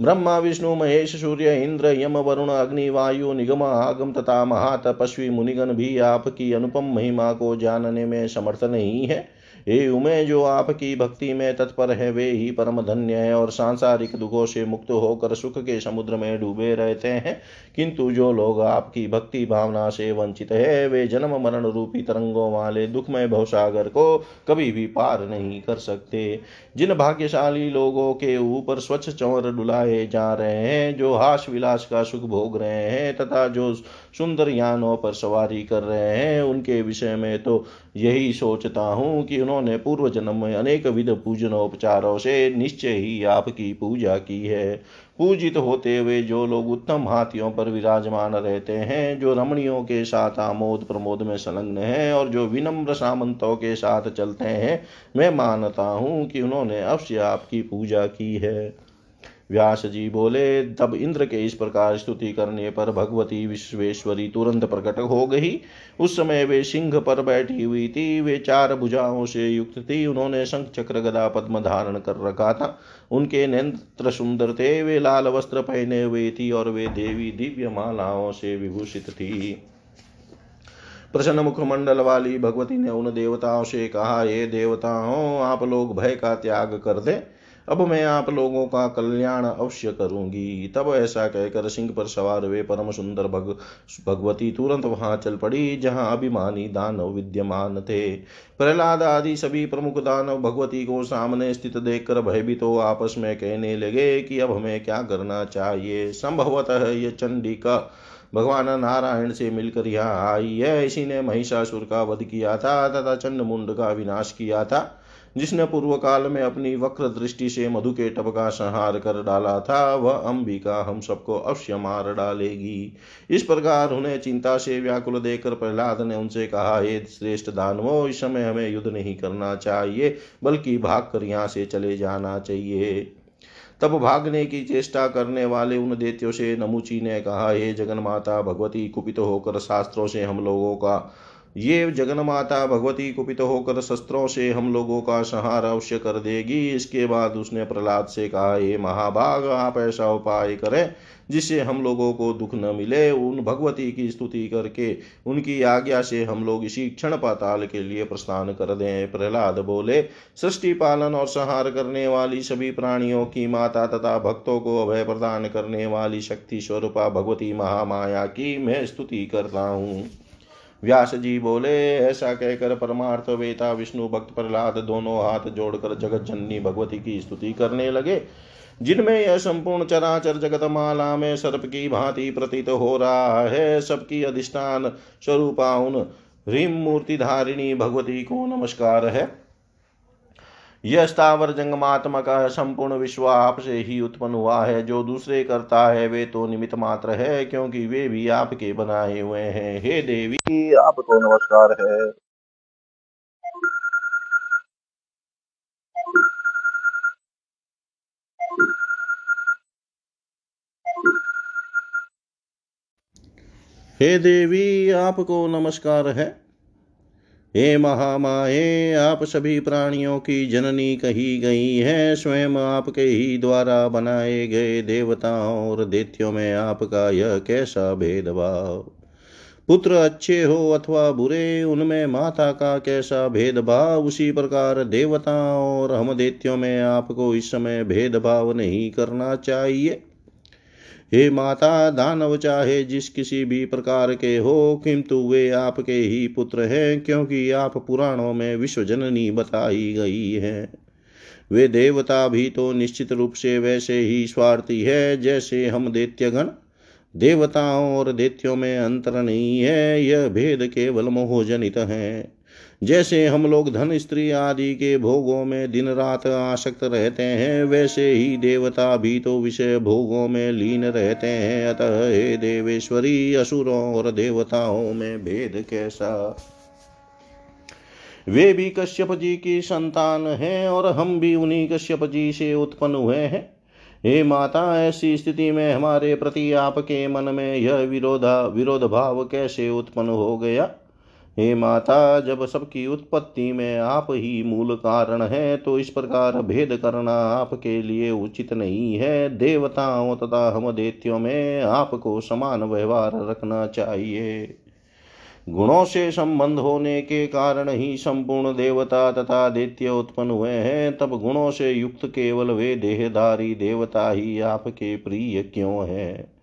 ब्रह्मा, विष्णु, महेश, सूर्य, इंद्र, यम, वरुण, अग्नि, वायु, निगम, आगम तथा महातपस्वी मुनिगण भी आपकी अनुपम महिमा को जानने में समर्थ नहीं है। हे उमे, जो आपकी भक्ति में तत्पर है, वे ही परम धन्य है और सांसारिक दुखों से मुक्त होकर सुख के समुद्र में डूबे रहते हैं। किंतु जो लोग आपकी भक्ति भावना से वंचित है, वे जन्म मरण रूपी तरंगों वाले दुखमय भवसागर को कभी भी पार नहीं कर सकते। जिन भाग्यशाली लोगों के ऊपर स्वच्छ चौर डुलाए जा रहे हैं, जो हास विलास का सुख भोग रहे हैं, तथा जो सुंदर यानों पर सवारी कर रहे हैं। उनके विषय में तो यही सोचता हूँ कि उन्होंने पूर्व जन्म में अनेक विध पूजनोपचारों से निश्चय ही आपकी पूजा की है। पूजित होते हुए जो लोग उत्तम हाथियों पर विराजमान रहते हैं, जो रमणियों के साथ आमोद प्रमोद में संलग्न है और जो विनम्र सामंतों के साथ चलते हैं, मैं मानता हूँ कि उन्होंने अवश्य आपकी पूजा की है। व्यास जी बोले तब इंद्र के इस प्रकार स्तुति करने पर भगवती विश्वेश्वरी तुरंत प्रकट हो गई। उस समय वे सिंह पर बैठी हुई थी। वे चार भुजाओं से युक्त थी। उन्होंने शंख चक्र गदा पद्म धारण कर रखा था। उनके नेत्र सुंदर थे। वे लाल वस्त्र पहने हुए थी और वे देवी दिव्य मालाओं से विभूषित थी। प्रसन्न मुखमंडल वाली भगवती ने उन देवताओं से कहा ये देवताओं, आप लोग भय का त्याग कर दे। अब मैं आप लोगों का कल्याण अवश्य करूँगी। तब ऐसा कहकर सिंह पर सवार वे परम सुंदर भग, भगवती तुरंत वहाँ चल पड़ी, जहाँ अभिमानी दानव विद्यमान थे। प्रहलाद आदि सभी प्रमुख दानव भगवती को सामने स्थित देखकर भयभीत हो आपस में कहने लगे कि अब हमें क्या करना चाहिए। संभवतः ये चंडी का भगवान नारायण से मिलकर यहाँ आई है। इसी ने महिषासुर का वध किया था तथा चंड मुंड का विनाश किया था। जिसने पूर्व काल में अपनी वक्र दृष्टि से मधु के टप का संहार कर डाला था, वह अंबिका हम सबको अवश्य मार डालेगी। इस प्रकार उन्हें चिंता से व्याकुल देकर प्रहलाद ने उनसे कहा, हे श्रेष्ठ दानवो, इस समय हमें युद्ध नहीं करना चाहिए, बल्कि भाग कर यहाँ से चले जाना चाहिए तब भागने की चेष्टा करने वाले उन देत्यों से नमुची ने कहा, हे जगन माता भगवती कुपित होकर शास्त्रों से हम लोगों का ये जगन्माता भगवती कुपित होकर शस्त्रों से हम लोगों का संहार अवश्य कर देगी। इसके बाद उसने प्रहलाद से कहा, हे महाभाग, आप ऐसा उपाय करें जिससे हम लोगों को दुख न मिले। उन भगवती की स्तुति करके उनकी आज्ञा से हम लोग इसी क्षण पाताल के लिए प्रस्थान कर दें। प्रहलाद बोले, सृष्टि पालन और संहार करने वाली सभी प्राणियों की माता तथा भक्तों को अभय प्रदान करने वाली शक्ति स्वरूपा भगवती महामाया की मैं स्तुति करता हूँ। व्यास जी बोले, ऐसा कहकर परमार्थ वेता, विष्णु, भक्त, प्रहलाद दोनों हाथ जोड़कर जगत जननी भगवती की स्तुति करने लगे। जिनमें यह संपूर्ण चराचर जगत माला में सर्प की भांति प्रतीत हो रहा है, सबकी अधिष्ठान स्वरूपाउन ह्रीम मूर्ति धारिणी भगवती को नमस्कार है। यह स्थावर जंगमात्मक संपूर्ण विश्व आपसे ही उत्पन्न हुआ है। जो दूसरे करता है वे तो निमित मात्र है क्योंकि वे भी आपके बनाए हुए हैं। हे देवी। आपको नमस्कार है। हे देवी आपको नमस्कार है। हे महामाए आप सभी प्राणियों की जननी कही गई है, स्वयं आपके ही द्वारा बनाए गए देवताओं और दैत्यों में आपका यह कैसा भेदभाव? पुत्र अच्छे हो अथवा बुरे, उनमें माता का कैसा भेदभाव? उसी प्रकार देवताओं और हम दैत्यों में आपको इस समय भेदभाव नहीं करना चाहिए। हे माता, दानव चाहे जिस किसी भी प्रकार के हो, किंतु वे आपके ही पुत्र हैं, क्योंकि आप पुराणों में विश्व जननी बताई गई है। वे देवता भी तो निश्चित रूप से वैसे ही स्वार्थी है, जैसे हम दैत्यगण। देवताओं और दैत्यों में अंतर नहीं है, यह भेद केवल मोहजनित है। जैसे हम लोग धन, स्त्री आदि के भोगों में दिन रात आसक्त रहते हैं, वैसे ही देवता भी तो विषय भोगों में लीन रहते हैं। अतः हे देवेश्वरी, असुरों और देवताओं में भेद कैसा? वे भी कश्यप जी की संतान हैं और हम भी उन्हीं कश्यप जी से उत्पन्न हुए हैं। हे माता, ऐसी स्थिति में हमारे प्रति आपके मन में यह विरोधा, विरोध भाव कैसे उत्पन्न हो गया? हे माता, जब सबकी उत्पत्ति में आप ही मूल कारण है तो इस प्रकार भेद करना आपके लिए उचित नहीं है। देवताओं तथा हम देत्यों में आपको समान व्यवहार रखना चाहिए। गुणों से संबंध होने के कारण ही संपूर्ण देवता तथा दैत्य उत्पन्न हुए हैं। तब गुणों से युक्त केवल वे देहधारी देवता ही आपके प्रिय क्यों है?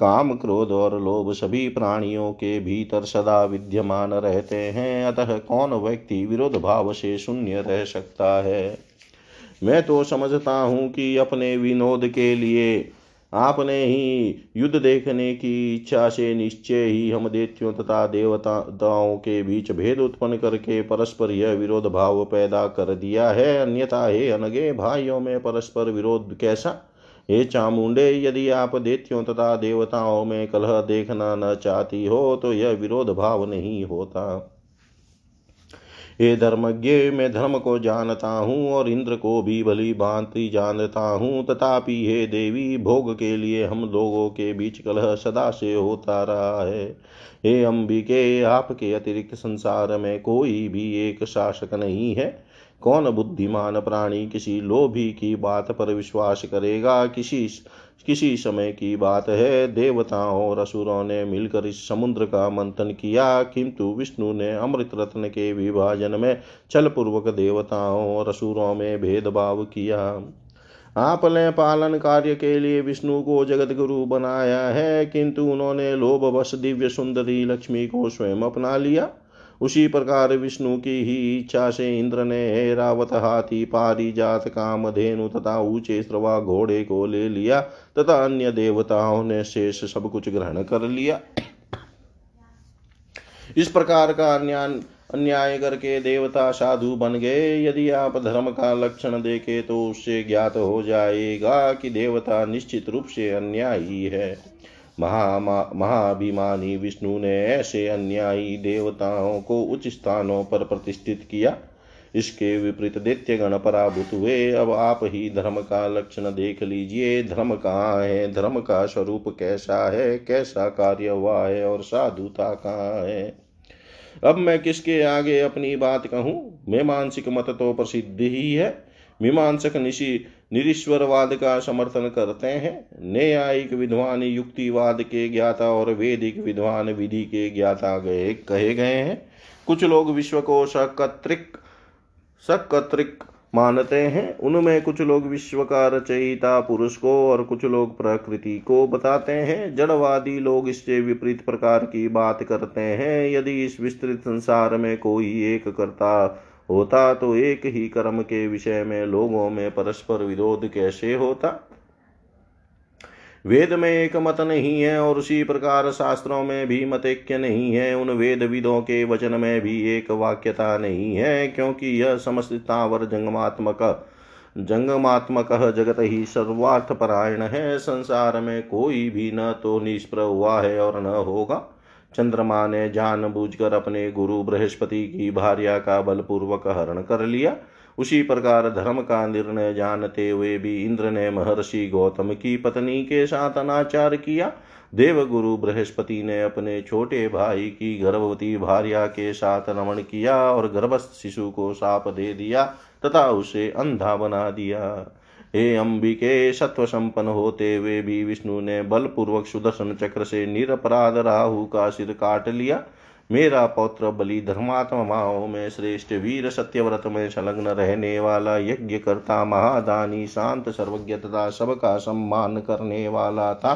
काम क्रोध और लोभ सभी प्राणियों के भीतर सदा विद्यमान रहते हैं। अतः कौन व्यक्ति विरोध भाव से शून्य रह सकता है? मैं तो समझता हूँ कि अपने विनोद के लिए आपने ही युद्ध देखने की इच्छा से निश्चय ही हम देत्यों तथा देवताओं के बीच भेद उत्पन्न करके परस्पर यह विरोध भाव पैदा कर दिया है। अन्यथा हे अनगे भाइयों, में परस्पर विरोध कैसा हे चामुंडे, यदि आप देत्यों तथा देवताओं में कलह देखना न चाहती हो तो यह विरोध भाव नहीं होता। हे धर्मज्ञ, मैं धर्म को जानता हूँ और इंद्र को भी भली भांति जानता हूँ, तथापि हे देवी, भोग के लिए हम लोगों के बीच कलह सदा से होता रहा है। हे अंबिके, आपके अतिरिक्त संसार में कोई भी एक शासक नहीं है। कौन बुद्धिमान प्राणी किसी लोभी की बात पर विश्वास करेगा? किसी किसी समय की बात है। देवताओं और असुरों ने मिलकर इस समुद्र का मंथन किया, किंतु विष्णु ने अमृत रत्न के विभाजन में छल पूर्वक देवताओं और असुरों में भेदभाव किया। आपने पालन कार्य के लिए विष्णु को जगत गुरु बनाया है, किंतु उन्होंने लोभवश दिव्य सुंदरी लक्ष्मी को स्वयं अपना लिया। उसी प्रकार विष्णु की ही इच्छा से इंद्र ने ऐरावत हाथी पारिजात धेनु तथा ऊँचे श्रवा घोड़े को ले लिया तथा अन्य देवताओं ने शेष सब कुछ ग्रहण कर लिया। इस प्रकार का अन्याय अन्याय करके देवता साधु बन गए। यदि आप धर्म का लक्षण देखे तो उससे ज्ञात हो जाएगा कि देवता निश्चित रूप से अन्यायी है। महाभिमानी विष्णु ने ऐसे अन्यायी देवताओं को उच्च स्थानों पर प्रतिष्ठित किया। इसके विपरीत दैत्य गण पराभूत हुए। अब आप ही धर्म का लक्षण देख लीजिए। धर्म कहाँ है? धर्म का स्वरूप कैसा है? कैसा कार्य हुआ है? और साधुता कहाँ है? अब मैं किसके आगे अपनी बात कहूँ? मैं मीमांसिक मत तो प्रसिद्ध ही है। मीमांसक निशी निरीश्वरवाद का समर्थन करते हैं। न्यायिक विद्वान युक्तिवाद के ज्ञाता और वेदिक विद्वान विधि के ज्ञाता गए, कहे गए हैं। कुछ लोग विश्व को सकत्रिक सकत्रिक मानते हैं। उनमें कुछ लोग विश्व का रचयिता पुरुष को और कुछ लोग प्रकृति को बताते हैं। जड़वादी लोग इससे विपरीत प्रकार की बात करते हैं। यदि इस विस्तृत संसार में कोई एक करता होता तो एक ही कर्म के विषय में लोगों में परस्पर विरोध कैसे होता? वेद में एक मत नहीं है और उसी प्रकार शास्त्रों में भी मतैक्य नहीं है। उन वेद विदों के वचन में भी एक वाक्यता नहीं है, क्योंकि यह समस्तावर जंगमात्मक जंगमात्मक जगत ही सर्वार्थ परायण है। संसार में कोई भी न तो निष्प्र हुआ है और न होगा। चंद्रमा ने जान बूझकर अपने गुरु बृहस्पति की भार्या का बलपूर्वक हरण कर लिया। उसी प्रकार धर्म का निर्णय जानते हुए भी इंद्र ने महर्षि गौतम की पत्नी के साथ अनाचार किया। देव गुरु बृहस्पति ने अपने छोटे भाई की गर्भवती भार्या के साथ रमण किया और गर्भस्थ शिशु को साप दे दिया तथा उसे अंधा बना दिया। हे अंबिके सत्व संपन्न होते हुए भी विष्णु ने बलपूर्वक सुदर्शन चक्र से निरपराध राहु का सिर काट लिया। मेरा पौत्र बलि धर्मात्माओं में श्रेष्ठ वीर सत्यव्रत, में संलग्न रहने वाला यज्ञ करता महादानी, शांत सर्वज्ञ तथा सबका सम्मान करने वाला था।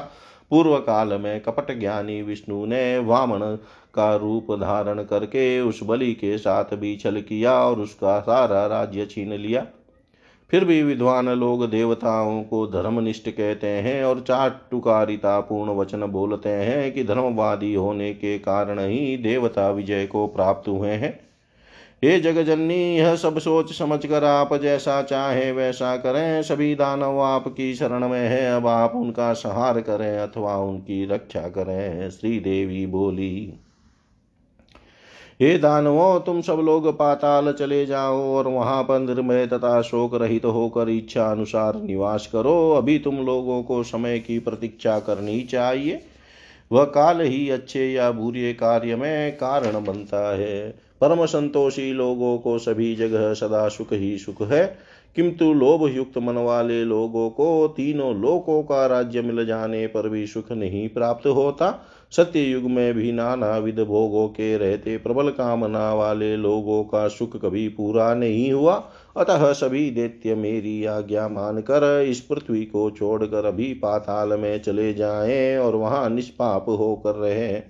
पूर्व काल में कपट ज्ञानी विष्णु ने वामन का रूप धारण करके उस बलि के साथ भी छल किया और उसका सारा राज्य छीन लिया। फिर भी विद्वान लोग देवताओं को धर्मनिष्ठ कहते हैं और चाटुकारिता पूर्ण वचन बोलते हैं कि धर्मवादी होने के कारण ही देवता विजय को प्राप्त हुए हैं। हे जगजननी, यह सब सोच समझ कर आप जैसा चाहे वैसा करें। सभी दानव आपकी शरण में है। अब आप उनका संहार करें अथवा उनकी रक्षा करें। श्री देवी बोली। हे दानवों, तुम सब लोग पाताल चले जाओ और वहाँ पर निर्मय तथा शोक रहित तो होकर इच्छा अनुसार निवास करो। अभी तुम लोगों को समय की प्रतीक्षा करनी चाहिए। वह काल ही अच्छे या बुरे कार्य में कारण बनता है। परम संतोषी लोगों को सभी जगह सदा सुख ही सुख है। किंतु लोभ युक्त मन वाले लोगों को तीनों लोकों का राज्य मिल जाने पर भी सुख नहीं प्राप्त होता। सत्य युग में भी नाना विध भोगों के रहते प्रबल कामना वाले लोगों का सुख कभी पूरा नहीं हुआ। अतः सभी दैत्य मेरी आज्ञा मानकर इस पृथ्वी को छोड़कर अभी पाताल में चले जाएँ और वहाँ निष्पाप होकर रहे।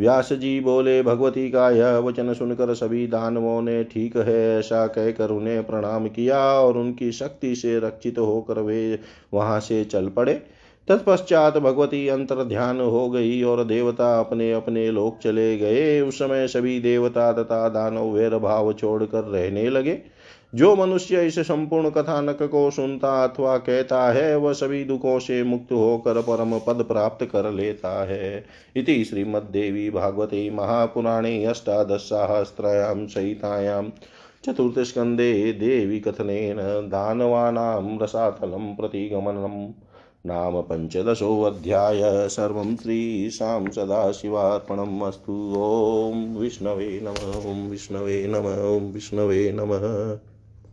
व्यास जी बोले, भगवती का यह वचन सुनकर सभी दानवों ने ठीक है ऐसा कहकर उन्हें प्रणाम किया और उनकी शक्ति से रक्षित होकर वे वहाँ से चल पड़े। तत्पश्चात भगवती अंतर ध्यान हो गई और देवता अपने अपने लोक चले गए। उस समय सभी देवता तथा दानव वैर भाव छोड़कर रहने लगे। जो मनुष्य इस संपूर्ण कथानक को सुनता अथवा कहता है, वह सभी दुखों से मुक्त होकर परम पद प्राप्त कर लेता है। इति श्रीमद्देवी भागवते महापुराणे अष्टादशसहस्रयां सहितायां चतुर्थस्कन्धे देवी कथनेन दानवानां रसातलं प्रतिगमनम्। नाम पञ्चदशोऽध्याय। सर्वं श्रीशां सदाशिवार्पणम् अस्तु। ॐ विष्णवे नम। ॐ विष्णवे नम। ॐ विष्णवे नमः।